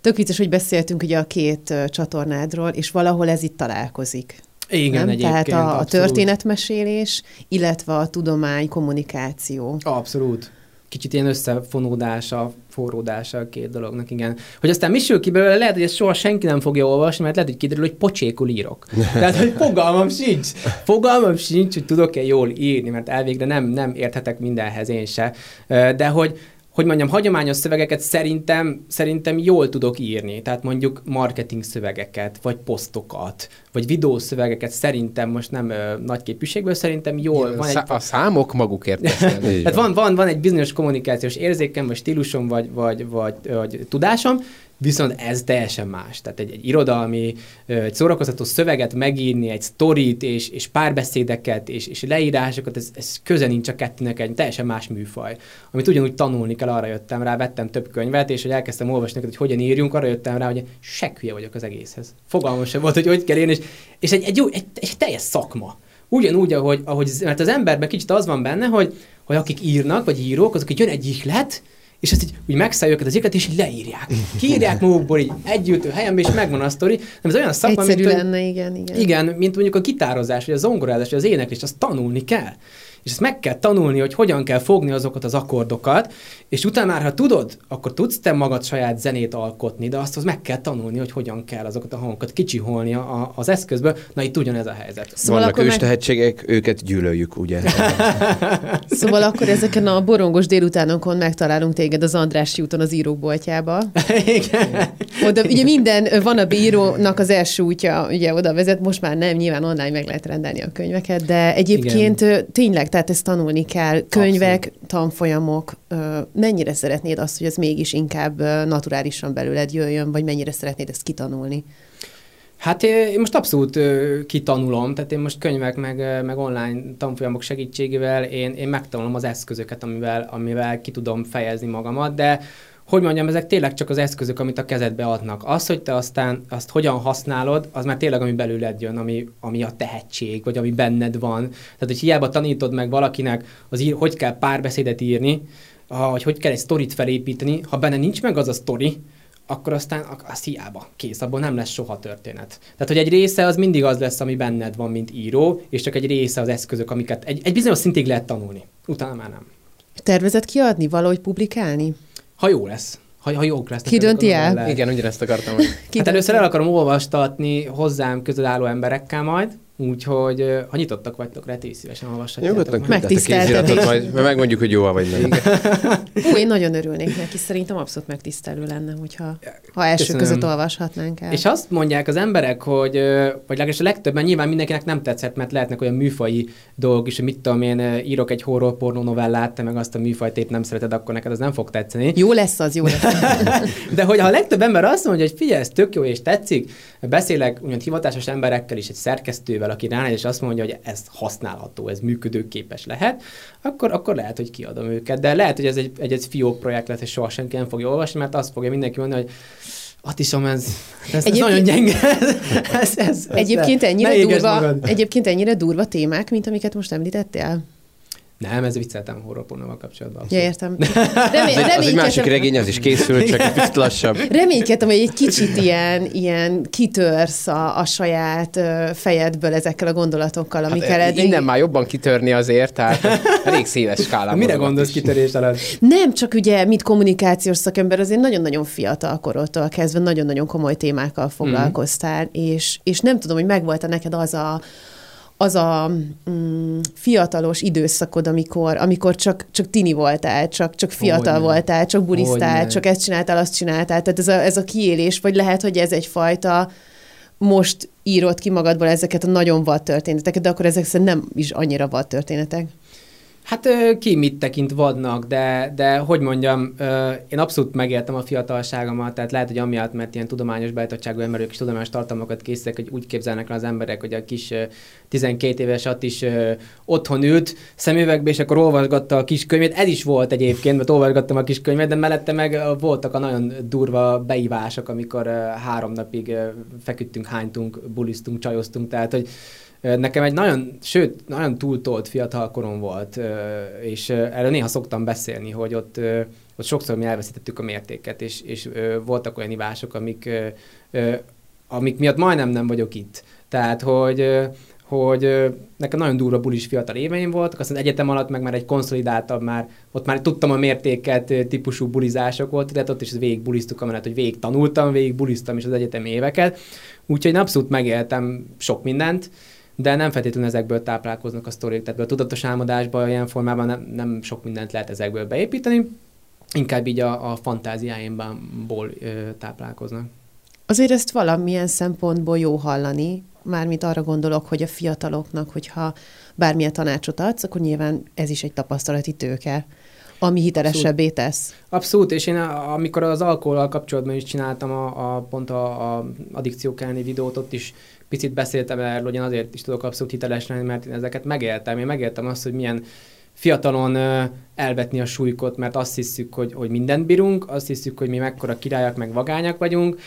tök vicces, hogy beszéltünk ugye a két csatornádról, és valahol ez itt találkozik. Igen, nem? Tehát a, a történetmesélés, illetve a tudomány, kommunikáció. Abszolút. Kicsit ilyen összefonódása, forródása a két dolognak, igen. Hogy aztán mi sül ki belőle, lehet, hogy ezt soha senki nem fogja olvasni, mert lehet, hogy kiderül, hogy pocsékul írok. Tehát, hogy fogalmam sincs. Fogalmam sincs, hogy tudok-e jól írni, mert elvégre nem, nem érthetek mindenhez én se. De hogy, hogy mondjam, hagyományos szövegeket szerintem, szerintem jól tudok írni. Tehát mondjuk marketing szövegeket, vagy posztokat, vagy videószövegeket szerintem most nem ö, nagy képűségből, szerintem jól. Ja, van egy... A számok magukért Tehát van, van, van egy bizonyos kommunikációs érzékem, vagy stílusom, vagy, vagy, vagy, vagy tudásom, Viszont ez teljesen más. Tehát egy, egy irodalmi, egy szórakoztató szöveget megírni, egy sztorit, és, és párbeszédeket, és, és leírásokat, ez, ez köze nincs a kettőnek egy teljesen más műfaj. Amit ugyanúgy tanulni kell, arra jöttem rá, vettem több könyvet, és hogy elkezdtem olvasni, hogy hogyan írjunk, arra jöttem rá, hogy sekhülye vagyok az egészhez. Fogalmam sem volt, hogy hogy kell írni, és, és egy, egy, jó, egy, egy teljes szakma. Ugyanúgy, ahogy, ahogy, mert az emberben kicsit az van benne, hogy, hogy akik írnak, vagy írók, azok, hogy jön egy ihlet, és ezt így úgy megszállja őket az éket, és így leírják. Kiírják magukból így együtt helyen, és megvan a sztori. Nem, ez olyan szakma, Egyszerű mint, lenne, igen, igen. Igen, mint mondjuk a gitározás, vagy a zongorázás, vagy az éneklés, azt tanulni kell. És ezt meg kell tanulni, hogy hogyan kell fogni azokat az akkordokat, és utána már, ha tudod, akkor tudsz te magad saját zenét alkotni, de azt az meg kell tanulni, hogy hogyan kell azokat a hangokat kicsiholni a, az eszközből. Na itt ugyanez a helyzet. Szóval Vannak ős meg... tehetségek, őket gyűlöljük, ugye? szóval akkor ezeken a borongos délutánokon megtalálunk téged az Andrássy úton az írókboltjába. Igen. Oda, ugye minden van a bírónak az első útja, ugye oda vezet, most már nem, nyilván online meg lehet rendelni a könyveket, de egyébként Igen. tényleg, tehát ezt tanulni kell. Könyvek, Abszolút. tanfolyamok, mennyire szeretnéd azt, hogy ez mégis inkább naturálisan belőled jöjjön, vagy mennyire szeretnéd ezt kitanulni? Hát én most abszolút kitanulom, tehát én most könyvek meg, meg online tanfolyamok segítségével én, én megtanulom az eszközöket, amivel, amivel ki tudom fejezni magamat, de hogy mondjam, ezek tényleg csak az eszközök, amit a kezedbe adnak. Az, hogy te aztán azt hogyan használod, az már tényleg, ami belőled jön, ami, ami a tehetség, vagy ami benned van. Tehát, hogy hiába tanítod meg valakinek, az ír, hogy kell párbeszédet írni, hogy hogy kell egy sztorit felépíteni, ha benne nincs meg az a sztori, akkor aztán az hiába kész, abból nem lesz soha történet. Tehát, hogy egy része az mindig az lesz, ami benned van, mint író, és csak egy része az eszközök, amiket egy, egy bizonyos szintig lehet tanulni. Utána már nem. Tervezett kiadni, valahogy publikálni? Ha jó lesz. Ha, ha jók lesznek. Ki dönti el? Igen, ugyanezt akartam. Hogy... hát először el akarom olvastatni hozzám közel álló emberekkel majd, Úgyhogy, ha nyitottak vagytok rá, ti szívesen olvashatjátok. Nyugodtan megtiszteltetés. majd megmondjuk, hogy jó vagy nem. Ú, én nagyon örülnék neki, szerintem abszolút megtisztelő lenne, hogyha ha első Köszönöm. között olvashatnánk el. És azt mondják az emberek, hogy, vagy legalábbis a legtöbben nyilván mindenkinek nem tetszett, mert lehetnek olyan műfai dolgok is, hogy mit tudom én, írok egy horror pornó novellát, te meg azt a műfajt épp nem szereted, akkor neked az nem fog tetszeni. Jó lesz az, jó lesz. De hogy ha a legtöbb ember azt mondja, hogy figyelj, ez tök jó és tetszik, beszélek úgymond hivatásos emberekkel is, egy szerkesztővel, aki ránéz, és azt mondja, hogy ez használható, ez működőképes lehet, akkor, akkor lehet, hogy kiadom őket. De lehet, hogy ez egy, egy, egy fiók projekt lesz, és soha senki nem fogja olvasni, mert azt fogja mindenki mondani, hogy Atisom, ez, ez, ez nagyon gyenge. ez, ez, ez, egyébként, ennyire durva, egyébként ennyire durva témák, mint amiket most említettél? Nem, ez vicceltem horrorpornóval kapcsolatban. Ja, értem. Remény, az, egy, az egy másik regény, az is készült, csak egy kicsit lassabb. Reménykedtem, hogy egy kicsit ilyen, ilyen kitörsz a, a saját fejedből ezekkel a gondolatokkal, amikkel hát, eddig... Innen már jobban kitörni azért, tehát elég széles skálában. Mire gondolsz is. kitörés alatt? Nem, csak ugye, mit kommunikációs szakember, azért nagyon-nagyon fiatal korodtól kezdve nagyon-nagyon komoly témákkal foglalkoztál, mm. és, és nem tudom, hogy megvolt-e neked az a az a mm, fiatalos időszakod, amikor, amikor csak, csak tini voltál, csak, csak fiatal Hogyne. voltál, csak bulisztál, csak ezt csináltál, azt csináltál. Tehát ez a, ez a kiélés, vagy lehet, hogy ez egyfajta most írod ki magadból ezeket a nagyon vad történeteket, de akkor ezek nem is annyira vad történetek. Hát ki mit tekint vadnak, de, de hogy mondjam, én abszolút megéltem a fiatalságomat, tehát lehet, hogy amiatt, mert ilyen tudományos beállítottságú emberek és tudományos tartalmakat készítek, hogy úgy képzelnek el az emberek, hogy a kis 12 éves at is otthon ült szemüvegbe, és akkor olvasgatta a kis könyvét. Ez is volt egyébként, mert olvasgattam a kis könyvet, de mellette meg voltak a nagyon durva beívások, amikor három napig feküdtünk, hánytunk, bulisztunk, csajoztunk, tehát hogy Nekem egy nagyon, sőt, nagyon túltolt fiatal korom volt, és erről néha szoktam beszélni, hogy ott, ott sokszor mi elveszítettük a mértéket, és, és voltak olyan ivások, amik, amik miatt majdnem nem vagyok itt. Tehát, hogy hogy nekem nagyon durva bulis fiatal éveim voltak, aztán egyetem alatt meg már egy konszolidáltabb, már, ott már tudtam a mértéket típusú bulizások volt, tehát ott is végig buliztuk, amellett, hogy végig tanultam, végig buliztam is az egyetem éveket, úgyhogy abszolút megéltem sok mindent, de nem feltétlenül ezekből táplálkoznak a sztorik, tehát a tudatos álmodásban ilyen formában nem, nem sok mindent lehet ezekből beépíteni, inkább így a, a fantáziáimból táplálkoznak. Azért ezt valamilyen szempontból jó hallani, mármint arra gondolok, hogy a fiataloknak, hogyha bármilyen tanácsot adsz, akkor nyilván ez is egy tapasztalati tőke, ami hitelesebbé tesz. Abszolút, és én amikor az alkohollal kapcsolatban is csináltam a, a pont a, a addikciók elleni videót, ott is picit beszéltem erről, hogy én azért is tudok abszolút hiteles lenni, mert én ezeket megéltem. Én megéltem azt, hogy milyen fiatalon elvetni a súlykot, mert azt hiszük, hogy, hogy mindent bírunk, azt hiszük, hogy mi mekkora királyak, meg vagányak vagyunk,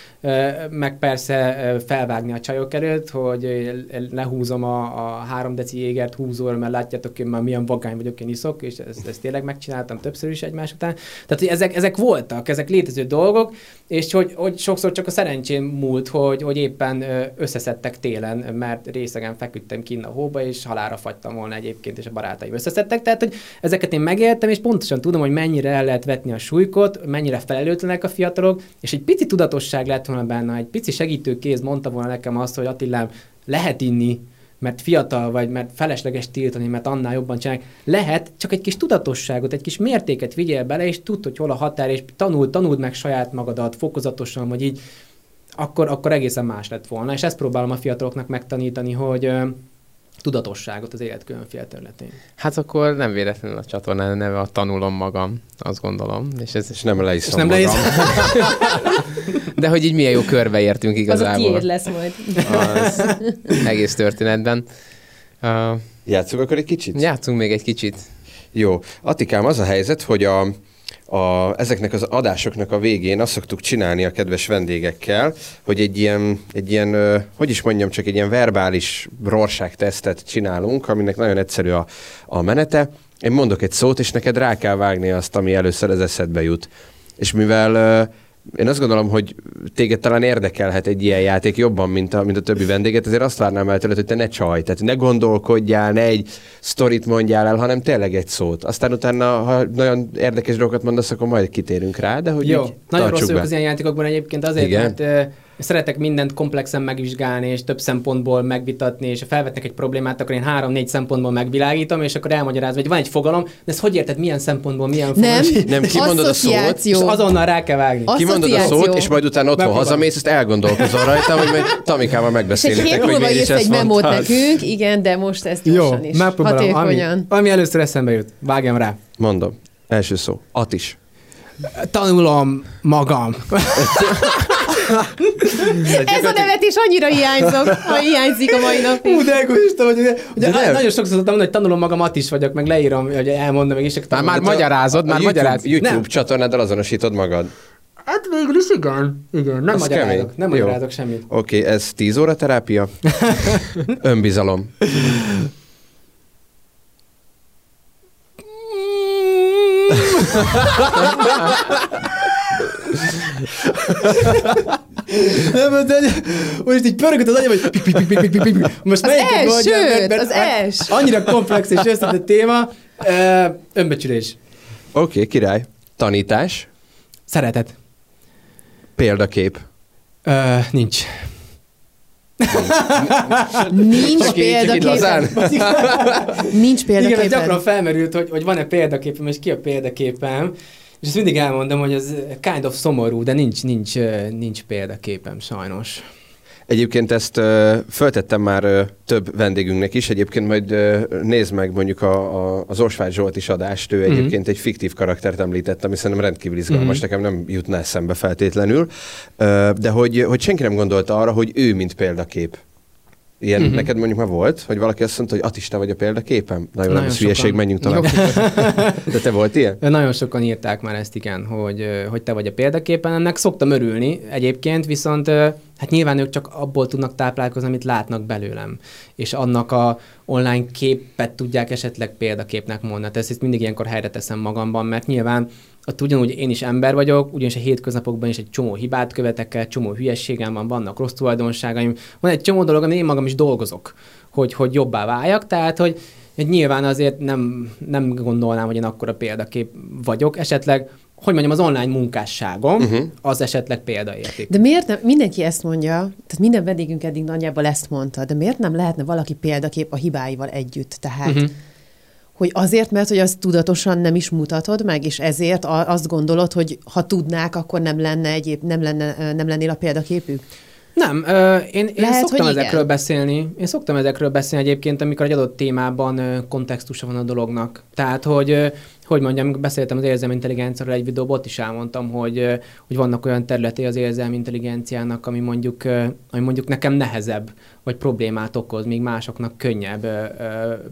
meg persze felvágni a csajok előtt, hogy lehúzom a, a három deci égert húzóra, mert látjátok, hogy már milyen vagány vagyok, én iszok, és ezt, ezt tényleg megcsináltam többször is egymás után. Tehát, hogy ezek, ezek voltak, ezek létező dolgok, és hogy, hogy sokszor csak a szerencsém múlt, hogy, hogy éppen összeszedtek télen, mert részegen feküdtem kinn a hóba, és halára fagytam volna egyébként, és a barátaim összeszedtek. Tehát, hogy ezeket én megéltem, és pontosan tudom, hogy mennyire el lehet vetni a súlykot, mennyire felelőtlenek a fiatalok, és egy pici tudatosság lett volna benne, egy pici segítőkéz mondta volna nekem azt, hogy Attilám, lehet inni, mert fiatal vagy, mert felesleges tiltani, mert annál jobban csinálják. Lehet, csak egy kis tudatosságot, egy kis mértéket vigyél bele, és tudd, hogy hol a határ, és tanuld, tanuld meg saját magadat fokozatosan, vagy így, akkor, akkor egészen más lett volna. És ezt próbálom a fiataloknak megtanítani, hogy tudatosságot az élet különféle területén. Hát akkor nem véletlenül a csatornán neve a Tanulom magam, azt gondolom. És, ez, és nem leiszom és nem magam. De hogy így milyen jó körbe értünk igazából. Az a tiéd lesz majd. Az egész történetben. Uh, Játszunk akkor egy kicsit? Játszunk még egy kicsit. Jó. Attikám, az a helyzet, hogy a, a, ezeknek az adásoknak a végén azt szoktuk csinálni a kedves vendégekkel, hogy egy ilyen, egy ilyen hogy is mondjam, csak egy ilyen verbális rorságtesztet csinálunk, aminek nagyon egyszerű a, a menete. Én mondok egy szót, és neked rá kell vágni azt, ami először az eszedbe jut. És mivel ö, én azt gondolom, hogy téged talán érdekelhet egy ilyen játék jobban, mint a, mint a többi vendéget, ezért azt várnám el tőled, hogy te ne csaj, tehát ne gondolkodjál, ne egy sztorit mondjál el, hanem tényleg egy szót. Aztán utána, ha nagyon érdekes dolgokat mondasz, akkor majd kitérünk rá, de hogy Jó, nagyon rossz vagyok az ilyen játékokban egyébként azért, Igen? mert szeretek mindent komplexen megvizsgálni, és több szempontból megvitatni, és ha felvetnek egy problémát, akkor én három-négy szempontból megvilágítom, és akkor elmagyarázom, hogy van egy fogalom, de ezt hogy érted, milyen szempontból, milyen Nem, fogalom? Nem, kimondod a szót, És azonnal rá kell vágni. Kimondod a szót, és majd utána otthon hazamész, ezt elgondolkozol rajta, hogy majd Tamikával És egy megbeszélitek, hogy is írsz egy memót nekünk, igen, de most ezt Jó, gyorsan is. megpróbálom. Ami, ami először eszembe jut. Vágjam rá. Mondom. Első szó. Atis. Tanulom magam. Ez a nevetés annyira hiányzok, ha hiányzik a mai napig. Hú, de egoista vagy. Ugye, De nem. nagyon sokszor szoktam mondani, hogy tanulom magamat is vagyok, meg leírom, hogy elmondom, meg is. Már, már magyarázod, már a YouTube, magyarázod. YouTube Nem. csatornáddal azonosítod magad. Hát végül is igen. Igen, nem Az magyarázok, kemény. nem Jó. magyarázok semmit. Oké, okay, ez 10 óra terápia. Önbizalom. Nem, de, most így pörgött az agyam, hogy pik, pik, pik, pik, pik, pik, pik. Most Az melyiket mondjam, elsőt, mert- mert- az els. Annyira komplex és összetett téma. Önbecsülés. Oké, okay, király. Tanítás. Szeretet. Példakép. Ö, nincs. Nincs példaképen. Nincs Igen, ez gyakran felmerült, hogy, hogy van-e példaképem, és ki a példaképem. És ezt mindig elmondom, hogy ez kind of szomorú, de nincs, nincs, ö, nincs példaképem sajnos. Egyébként ezt uh, föltettem már uh, több vendégünknek is, egyébként majd uh, nézd meg mondjuk a, a, az Osvágy Zsolt is adást, ő Mhm. egyébként egy fiktív karaktert említett, ami szerintem rendkívül izgalmas, Mhm. nekem nem jutna eszembe feltétlenül, uh, de hogy, hogy senki nem gondolta arra, hogy ő mint példakép. Ilyen uh-huh. neked mondjuk már volt, hogy valaki azt mondta, hogy Atista vagy a példaképem? Nagyon, Nagyon ez hülyeség, sokan. menjünk tovább. De te volt ilyen? Nagyon sokan írták már ezt, igen, hogy, hogy te vagy a példaképen. Ennek szoktam örülni egyébként, viszont hát nyilván ők csak abból tudnak táplálkozni, amit látnak belőlem. És annak a online képet tudják esetleg példaképnek mondani. Tehát ezt mindig ilyenkor helyre teszem magamban, mert nyilván ott ugyanúgy én is ember vagyok, ugyanis a hétköznapokban is egy csomó hibát követek el, csomó hülyeségem van, vannak rossz tulajdonságaim, van egy csomó dolog, amit én magam is dolgozok, hogy, hogy jobbá váljak, tehát hogy hogy nyilván azért nem, nem gondolnám, hogy én akkora példakép vagyok. Esetleg, hogy mondjam, az online munkásságom, uh-huh. az esetleg példaérték. De miért nem, mindenki ezt mondja, tehát minden vendégünk eddig nagyjából ezt mondta, de miért nem lehetne valaki példakép a hibáival együtt? Tehát, uh-huh. Hogy azért, mert hogy azt tudatosan nem is mutatod meg, és ezért azt gondolod, hogy ha tudnák, akkor nem lenne egyéb, nem, lenne, nem lennél a példaképük? Nem, ö, én, én Lehet, szoktam ezekről igen. beszélni. Én szoktam ezekről beszélni egyébként, amikor egy adott témában ö, kontextusa van a dolognak. Tehát, hogy, ö, hogy mondjam, beszéltem az érzelmi intelligenciáról egy videóban, ott is elmondtam, hogy, hogy vannak olyan területei az érzelmi intelligenciának, ami mondjuk, ami mondjuk nekem nehezebb, vagy problémát okoz, míg másoknak könnyebb.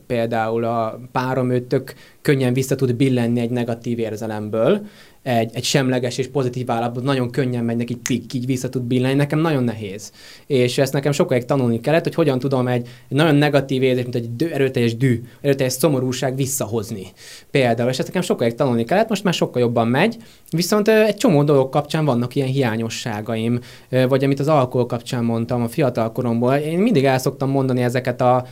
Például a párom ő tök könnyen vissza tud billenni egy negatív érzelemből, egy, egy semleges és pozitív állapot nagyon könnyen megy neki pik, így vissza tud billenni, nekem nagyon nehéz. És ezt nekem sokáig tanulni kellett, hogy hogyan tudom egy, egy nagyon negatív érzés, mint egy dű, erőteljes dű, erőteljes szomorúság visszahozni. Például, és ezt nekem sokáig tanulni kellett, most már sokkal jobban megy, viszont egy csomó dolog kapcsán vannak ilyen hiányosságaim, vagy amit az alkohol kapcsán mondtam a fiatal koromból. Én mindig el szoktam mondani ezeket a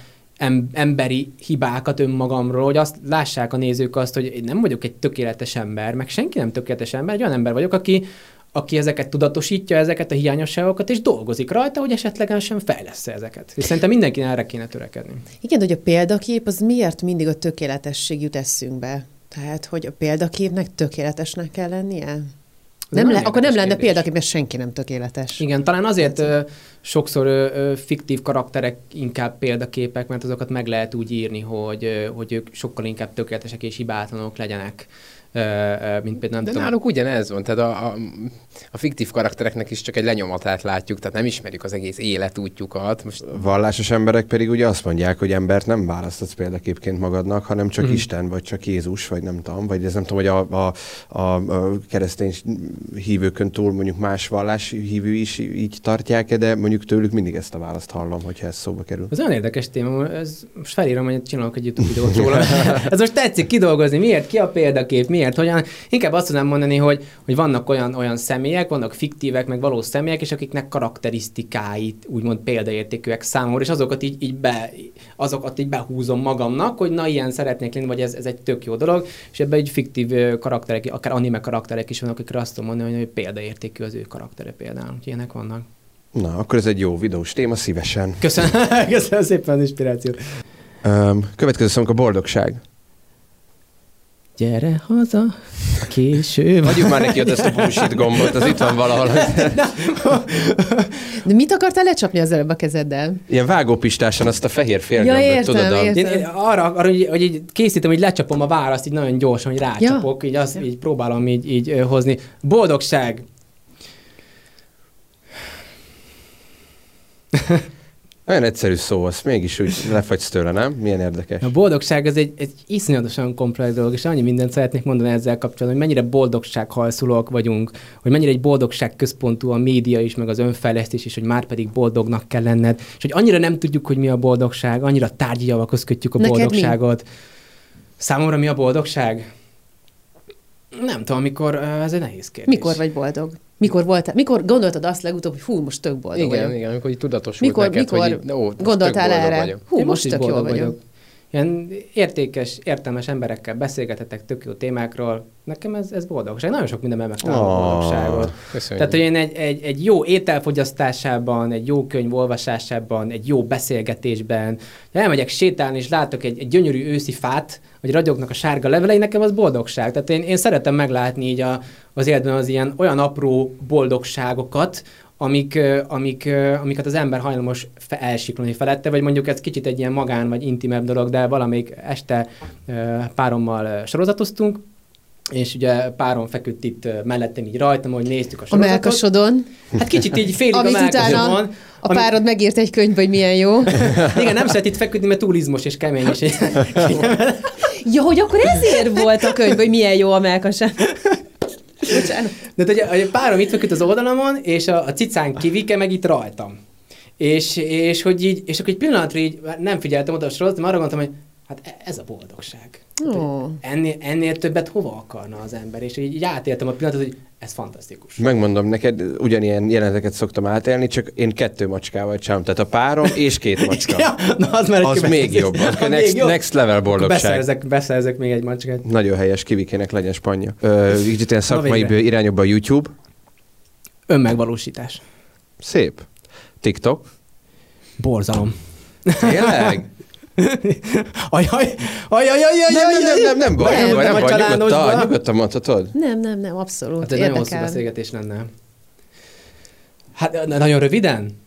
emberi hibákat önmagamról, hogy azt lássák a nézők azt, hogy én nem vagyok egy tökéletes ember, meg senki nem tökéletes ember, egy olyan ember vagyok, aki, aki ezeket tudatosítja, ezeket a hiányosságokat, és dolgozik rajta, hogy esetleg sem fejlesz ezeket. És szerintem mindenki erre kéne törekedni. Igen, hogy a példakép az miért mindig a tökéletesség jut eszünkbe? Tehát, hogy a példaképnek tökéletesnek kell lennie? Nem le, akkor nem lenne példakép, mert senki nem tökéletes. Igen, talán azért ö, sokszor ö, ö, fiktív karakterek inkább példaképek, mert azokat meg lehet úgy írni, hogy, ö, hogy ők sokkal inkább tökéletesek és hibátlanok legyenek mint például nem De tudom. náluk ugyanez van, tehát a, a, a fiktív karaktereknek is csak egy lenyomatát látjuk, tehát nem ismerjük az egész életútjukat. Most... Vallásos emberek pedig ugye azt mondják, hogy embert nem választhatsz példaképként magadnak, hanem csak mm. Isten, vagy csak Jézus, vagy nem tudom, vagy ez nem tudom, hogy a, a, a, a keresztény hívőkön túl mondjuk más vallás hívő is így tartják -e, de mondjuk tőlük mindig ezt a választ hallom, hogyha ez szóba kerül. Ez olyan érdekes téma, ez most felírom, hogy csinálok egy YouTube videót róla. ez most tetszik kidolgozni, miért, ki a példakép, mi miért, hogyan. Inkább azt tudnám mondani, hogy, hogy vannak olyan, olyan személyek, vannak fiktívek, meg valós személyek, és akiknek karakterisztikáit úgymond példaértékűek számomra, és azokat így, így be, azokat így behúzom magamnak, hogy na ilyen szeretnék lenni, vagy ez, ez egy tök jó dolog, és ebben egy fiktív karakterek, akár anime karakterek is vannak, akikre azt tudom mondani, hogy példaértékű az ő karaktere például. Úgyhogy ilyenek vannak. Na, akkor ez egy jó videós téma, szívesen. Köszönöm, köszönöm szépen az inspirációt. Um, következő szónk a boldogság. Gyere haza, késő. Hagyjuk már neki ezt a bullshit gombot, az itt van valahol. De mit akartál lecsapni az előbb a kezeddel? Ilyen vágópistáson azt a fehér félgömböt, ja, értem, tudod? Értem. Én, én arra, arra hogy, hogy így készítem, hogy lecsapom a választ, így nagyon gyorsan, hogy rácsapok, ja. így azt így próbálom így, így hozni. Boldogság! Olyan egyszerű szó, azt mégis úgy lefagysz tőle, nem? Milyen érdekes. A boldogság az egy, egy iszonyatosan komplex dolog, és annyi mindent szeretnék mondani ezzel kapcsolatban, hogy mennyire boldogsághajszulóak vagyunk, hogy mennyire egy boldogság központú a média is, meg az önfejlesztés is, hogy már pedig boldognak kell lenned, és hogy annyira nem tudjuk, hogy mi a boldogság, annyira tárgyi javakhoz kötjük a Neked boldogságot. Mi? Számomra mi a boldogság? Nem tudom, amikor ez egy nehéz kérdés. Mikor vagy boldog? Mikor voltál, mikor gondoltad azt legutóbb, hogy hú, most tök boldog igen, vagyok? Igen, amikor így tudatos mikor, volt neked, mikor hogy ó, gondoltál erre? Vagyok. Hú, most, most tök jól vagyok. vagyok. Ilyen értékes, értelmes emberekkel beszélgetetek tök jó témákról. Nekem ez, ez boldogság. Nagyon sok mindenben megtalálom oh, a boldogságot. Köszönjük. Tehát, hogy én egy, egy, egy jó ételfogyasztásában, egy jó könyv olvasásában, egy jó beszélgetésben, elmegyek sétálni, és látok egy, egy gyönyörű őszi fát, vagy ragyognak a sárga levelei, nekem az boldogság. Tehát én, én szeretem meglátni így a, az életben az ilyen olyan apró boldogságokat, amik, amik, amiket az ember hajlamos elsiklani felette, vagy mondjuk ez kicsit egy ilyen magán vagy intimebb dolog, de valamelyik este párommal sorozatoztunk, és ugye párom feküdt itt mellettem így rajtam, hogy néztük a sorozatot. A melkasodon. Hát kicsit így félig Amit a melkasodon. A ami... párod megírt egy könyv, hogy milyen jó. Igen, nem szeret itt feküdni, mert túl izmos és kemény. És ja, hogy akkor ezért volt a könyv, hogy milyen jó a melkasán. De ugye párom itt feküdt az oldalamon, és a, a cicán kivike meg itt rajtam. És, és, hogy így, és akkor egy pillanatra így nem figyeltem oda a sorozatot, arra gondoltam, hogy hát e, ez a boldogság. Oh. Ennél, ennél többet hova akarna az ember? És így, így átéltem a pillanatot, hogy ez fantasztikus. Megmondom neked, ugyanilyen jeleneteket szoktam átélni, csak én kettő macskával csinálom. Tehát a párom és két macska. ja, na az már az még jobb. Az ja, next, jobb. next level boldogság. Beszerzek, beszerzek még egy macskát. Nagyon helyes, kivikének legyen spanya. Kicsit ilyen szakmai irányokban a YouTube. Önmegvalósítás. Szép. TikTok. Borzalom. Tényleg? Ajaj, ajaj, ajaj, nem, nem, nem, nem, nem baj, nem, baj, nem baj, nyugodtan, nyugodtan mondhatod. Nem, nem, nem, abszolút. Hát egy nagyon hosszú beszélgetés lenne. Hát nagyon röviden?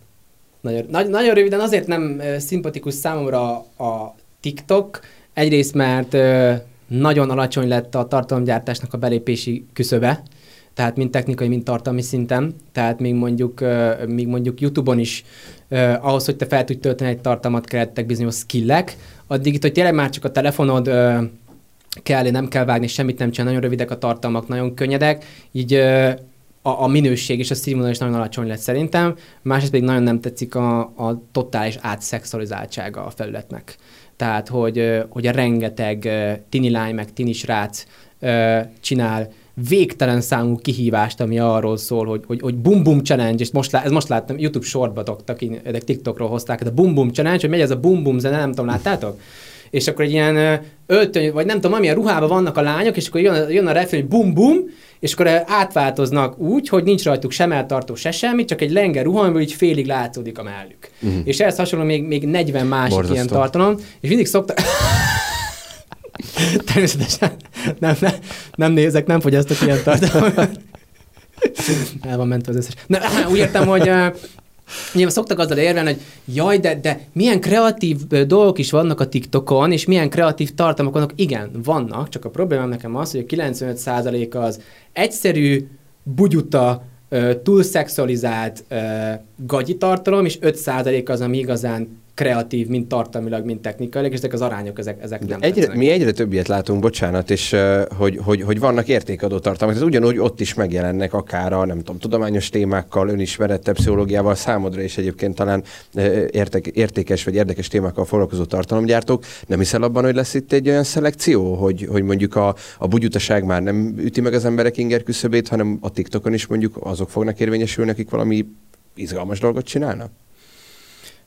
Nagyon, nagy, nagyon röviden azért nem uh, szimpatikus számomra a TikTok. Egyrészt, mert uh, nagyon alacsony lett a tartalomgyártásnak a belépési küszöbe, tehát mind technikai, mind tartalmi szinten, tehát még mondjuk, még mondjuk YouTube-on is ahhoz, hogy te fel tudj tölteni egy tartalmat, kellettek bizonyos skillek, addig itt, hogy tényleg már csak a telefonod uh, kell, nem kell vágni, semmit nem csinál, nagyon rövidek a tartalmak, nagyon könnyedek, így a, a minőség és a színvonal is nagyon alacsony lett szerintem, másrészt pedig nagyon nem tetszik a, a totális átszexualizáltsága a felületnek. Tehát, hogy, hogy a rengeteg tini lány, meg tini srác csinál végtelen számú kihívást, ami arról szól, hogy, hogy, hogy bum bum challenge, és most, lá, ez most láttam, YouTube sortba doktak, TikTokról hozták, de bum bum challenge, hogy megy ez a bum bum zene, nem tudom, láttátok? És akkor egy ilyen öltöny, vagy nem tudom, amilyen ruhában vannak a lányok, és akkor jön, jön a refrén, hogy bum bum, és akkor átváltoznak úgy, hogy nincs rajtuk sem eltartó, se semmi, csak egy lenge ruha, amiből így félig látszódik a mellük. Uh-huh. És ehhez hasonló még, még 40 másik Borzasztó. ilyen tartalom, és mindig szokta... Természetesen nem, nem, nem nézek, nem fogyasztok ilyen tartalmat. El van mentve az összes. Na, úgy értem, hogy Nyilván szoktak azzal érvelni, hogy jaj, de, de milyen kreatív dolgok is vannak a TikTokon, és milyen kreatív tartalmak vannak. Igen, vannak, csak a problémám nekem az, hogy a 95% az egyszerű, bugyuta, túlszexualizált gagyi tartalom, és 5% az, ami igazán kreatív, mint tartalmilag, mint technikailag, és ezek az arányok, ezek, ezek nem egyre, Mi egyre többiet látunk, bocsánat, és hogy, hogy, hogy vannak értékadó tartalmak. Ez ugyanúgy ott is megjelennek akár a, nem tudom, tudományos témákkal, önismerettel, pszichológiával, számodra is egyébként talán értek, értékes vagy érdekes témákkal foglalkozó tartalomgyártók. Nem hiszel abban, hogy lesz itt egy olyan szelekció, hogy, hogy mondjuk a, a bugyutaság már nem üti meg az emberek inger küszöbét, hanem a TikTokon is mondjuk azok fognak érvényesülni, akik valami izgalmas dolgot csinálnak?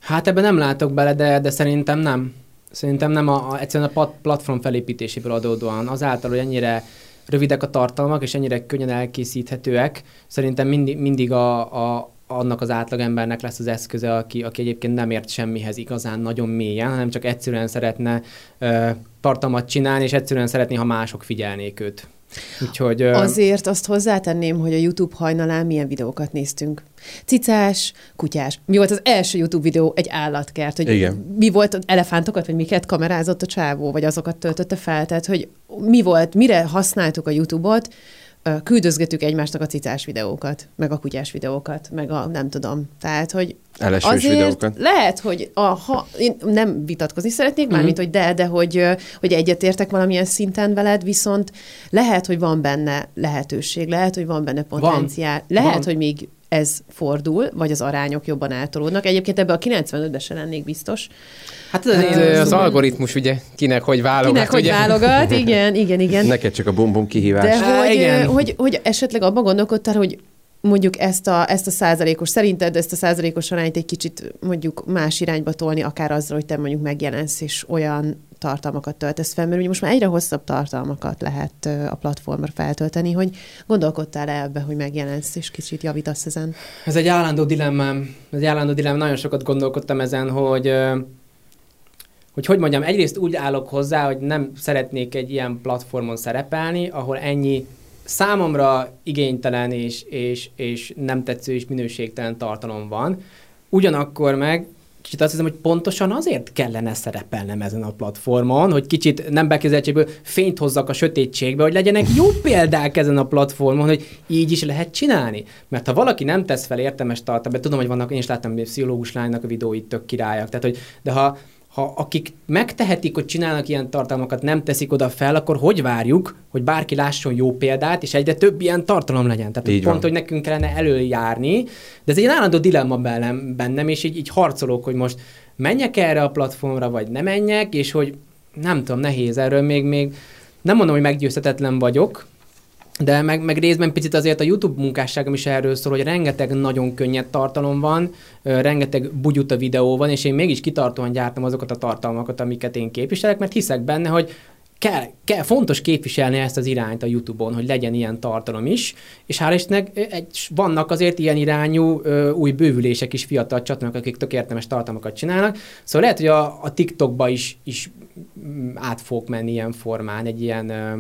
Hát ebben nem látok bele, de, de szerintem nem. Szerintem nem a, a, egyszerűen a platform felépítéséből adódóan. Azáltal, hogy ennyire rövidek a tartalmak, és ennyire könnyen elkészíthetőek, szerintem mindig, mindig a, a, annak az átlagembernek lesz az eszköze, aki, aki egyébként nem ért semmihez igazán nagyon mélyen, hanem csak egyszerűen szeretne ö, tartalmat csinálni, és egyszerűen szeretné, ha mások figyelnék őt. Úgyhogy, Azért azt hozzátenném, hogy a YouTube hajnalán milyen videókat néztünk. Cicás, kutyás. Mi volt az első YouTube videó? Egy állatkert. Hogy Igen. Mi volt, elefántokat, vagy miket kamerázott a csávó, vagy azokat töltötte fel. Tehát, hogy mi volt, mire használtuk a YouTube-ot, küldözgetük egymásnak a cicás videókat, meg a kutyás videókat, meg a nem tudom. Tehát, hogy Elesős azért videókat. lehet, hogy a, ha, én nem vitatkozni szeretnék, mármint, hogy de, de hogy, hogy egyetértek valamilyen szinten veled, viszont lehet, hogy van benne lehetőség, lehet, hogy van benne potenciál, van. lehet, van. hogy még ez fordul, vagy az arányok jobban eltolódnak. Egyébként ebbe a 95-be se lennék biztos. Hát, hát az, az algoritmus ugye kinek hogy válogat. Kinek ugye? hogy válogat, igen, igen, igen. Neked csak a bum-bum kihívás. De hogy, igen. hogy, hogy esetleg abban gondolkodtál, hogy mondjuk ezt a, ezt a százalékos, szerinted ezt a százalékos arányt egy kicsit mondjuk más irányba tolni, akár azzal, hogy te mondjuk megjelensz, és olyan tartalmakat töltesz fel, mert ugye most már egyre hosszabb tartalmakat lehet a platformra feltölteni, hogy gondolkodtál -e ebbe, hogy megjelensz, és kicsit javítasz ezen? Ez egy állandó dilemmám. Ez egy állandó dilemmám. Nagyon sokat gondolkodtam ezen, hogy hogy hogy mondjam, egyrészt úgy állok hozzá, hogy nem szeretnék egy ilyen platformon szerepelni, ahol ennyi számomra igénytelen és, és, és nem tetsző és minőségtelen tartalom van. Ugyanakkor meg kicsit azt hiszem, hogy pontosan azért kellene szerepelnem ezen a platformon, hogy kicsit nem bekezeltségből fényt hozzak a sötétségbe, hogy legyenek jó példák ezen a platformon, hogy így is lehet csinálni. Mert ha valaki nem tesz fel értelmes tartalmat, tudom, hogy vannak, én is láttam, hogy pszichológus lánynak a videóit tök királyak, tehát hogy, de ha ha akik megtehetik, hogy csinálnak ilyen tartalmakat, nem teszik oda fel, akkor hogy várjuk, hogy bárki lásson jó példát, és egyre több ilyen tartalom legyen. Tehát így pont, van. hogy nekünk kellene előjárni, de ez egy állandó dilemma bennem, bennem, és így, így harcolok, hogy most menjek erre a platformra, vagy nem menjek, és hogy nem tudom, nehéz erről még, még nem mondom, hogy meggyőzhetetlen vagyok, de meg, meg részben picit azért a YouTube munkásságom is erről szól, hogy rengeteg nagyon könnyed tartalom van, rengeteg bugyuta videó van, és én mégis kitartóan gyártam azokat a tartalmakat, amiket én képviselek, mert hiszek benne, hogy kell, kell, fontos képviselni ezt az irányt a YouTube-on, hogy legyen ilyen tartalom is, és hál' Istennek egy, vannak azért ilyen irányú új bővülések is fiatal csatornák, akik tök értelmes tartalmakat csinálnak, szóval lehet, hogy a, a TikTokba is, is át fog menni ilyen formán, egy ilyen ö,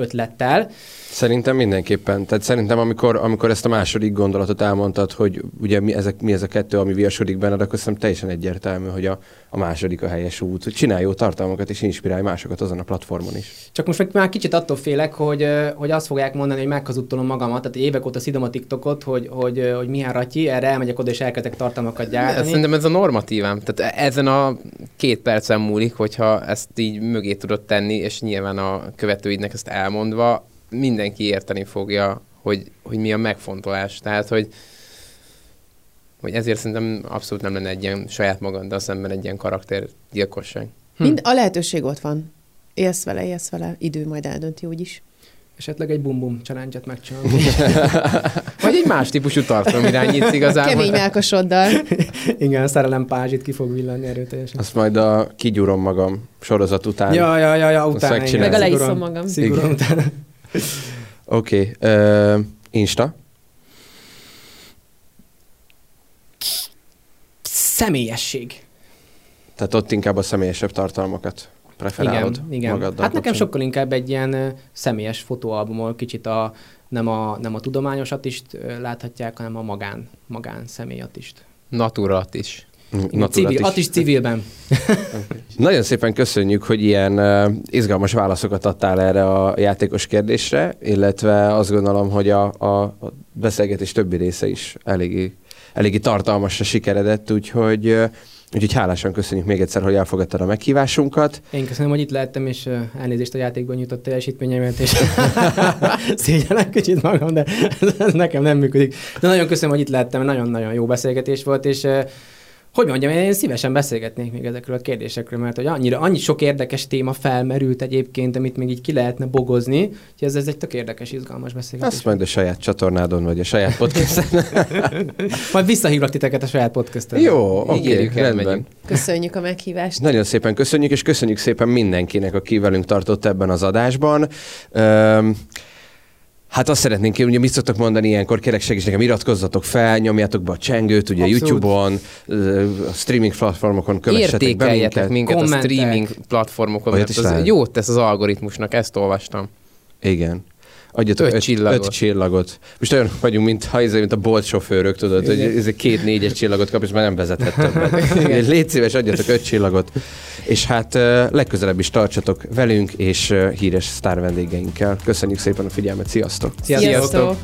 ötlettel. Szerintem mindenképpen. Tehát szerintem, amikor, amikor ezt a második gondolatot elmondtad, hogy ugye mi, ezek, mi ez a kettő, ami viasodik benned, akkor szerintem teljesen egyértelmű, hogy a, a második a helyes út. Hogy csinálj jó tartalmakat és inspirálj másokat azon a platformon is. Csak most meg már kicsit attól félek, hogy, hogy azt fogják mondani, hogy meghazudtolom magamat, tehát évek óta szidom a TikTokot, hogy, hogy, hogy milyen ratyi, erre elmegyek oda és elkezdek tartalmakat gyártani. Szerintem ez a normatívám. Tehát ezen a két percen múlik, hogyha ezt így mögé tudod tenni, és nyilván a követőidnek ezt elmondva, mindenki érteni fogja, hogy, hogy mi a megfontolás. Tehát, hogy, hogy ezért szerintem abszolút nem lenne egy ilyen saját magaddal szemben egy ilyen karaktergyilkosság. Hm. Mind, a lehetőség ott van. Élsz vele, élsz vele, idő majd eldönti úgyis. Esetleg egy bum-bum challenge-et megcsinálni. Vagy egy más típusú tartalom irányít igazából. Kemény melkasoddal. Igen, szerelem pázsit ki fog villanni erőteljesen. Azt majd a kigyúrom magam sorozat után. Ja, ja, ja, ja utána. Meg a leiszom magam. Szigorúan utána. Oké. Okay. Uh, Insta? Személyesség. Tehát ott inkább a személyesebb tartalmakat preferálod igen, igen. magaddal. Hát nekem sokkal inkább egy ilyen személyes fotóalbumol, kicsit a, nem, a, nem a tudományos atist láthatják, hanem a magán, magán személy atist. Naturat is. Civil, is. is civilben. Nagyon szépen köszönjük, hogy ilyen uh, izgalmas válaszokat adtál erre a játékos kérdésre, illetve azt gondolom, hogy a, a, a beszélgetés többi része is eléggé, eléggé tartalmasra sikeredett, úgyhogy uh, Úgyhogy hálásan köszönjük még egyszer, hogy elfogadtad a meghívásunkat. Én köszönöm, hogy itt lehettem, és elnézést a játékban nyújtott teljesítményemet, és szégyenek kicsit magam, de ez nekem nem működik. De nagyon köszönöm, hogy itt lehettem, nagyon-nagyon jó beszélgetés volt, és hogy mondjam, én szívesen beszélgetnék még ezekről a kérdésekről, mert hogy annyira, annyi sok érdekes téma felmerült egyébként, amit még így ki lehetne bogozni, hogy ez, ez egy tök érdekes, izgalmas beszélgetés. Azt majd a saját csatornádon, vagy a saját podcasten. majd visszahívlak titeket a saját podcasten. Jó, oké, okay, rendben. Köszönjük a meghívást. Nagyon szépen köszönjük, és köszönjük szépen mindenkinek, aki velünk tartott ebben az adásban. Um, Hát azt szeretnénk, hogy ugye mit szoktak mondani ilyenkor, kérek segíts nekem, iratkozzatok fel, nyomjátok be a csengőt, ugye Abszolút. YouTube-on, a streaming platformokon kövessetek Értékeljetek be minket, minket a streaming platformokon, mert az jót tesz az algoritmusnak, ezt olvastam. Igen. Adjatok öt, öt, csillagot. öt csillagot. Most olyan vagyunk, mint, ha ez, mint a bolt sofőrök, tudod, Igen. hogy ez két négyes csillagot kap, és már nem vezethet többet. Légy szíves, adjatok öt csillagot. És hát legközelebb is tartsatok velünk és híres sztár vendégeinkkel. Köszönjük szépen a figyelmet, sziasztok! Sziasztok! sziasztok.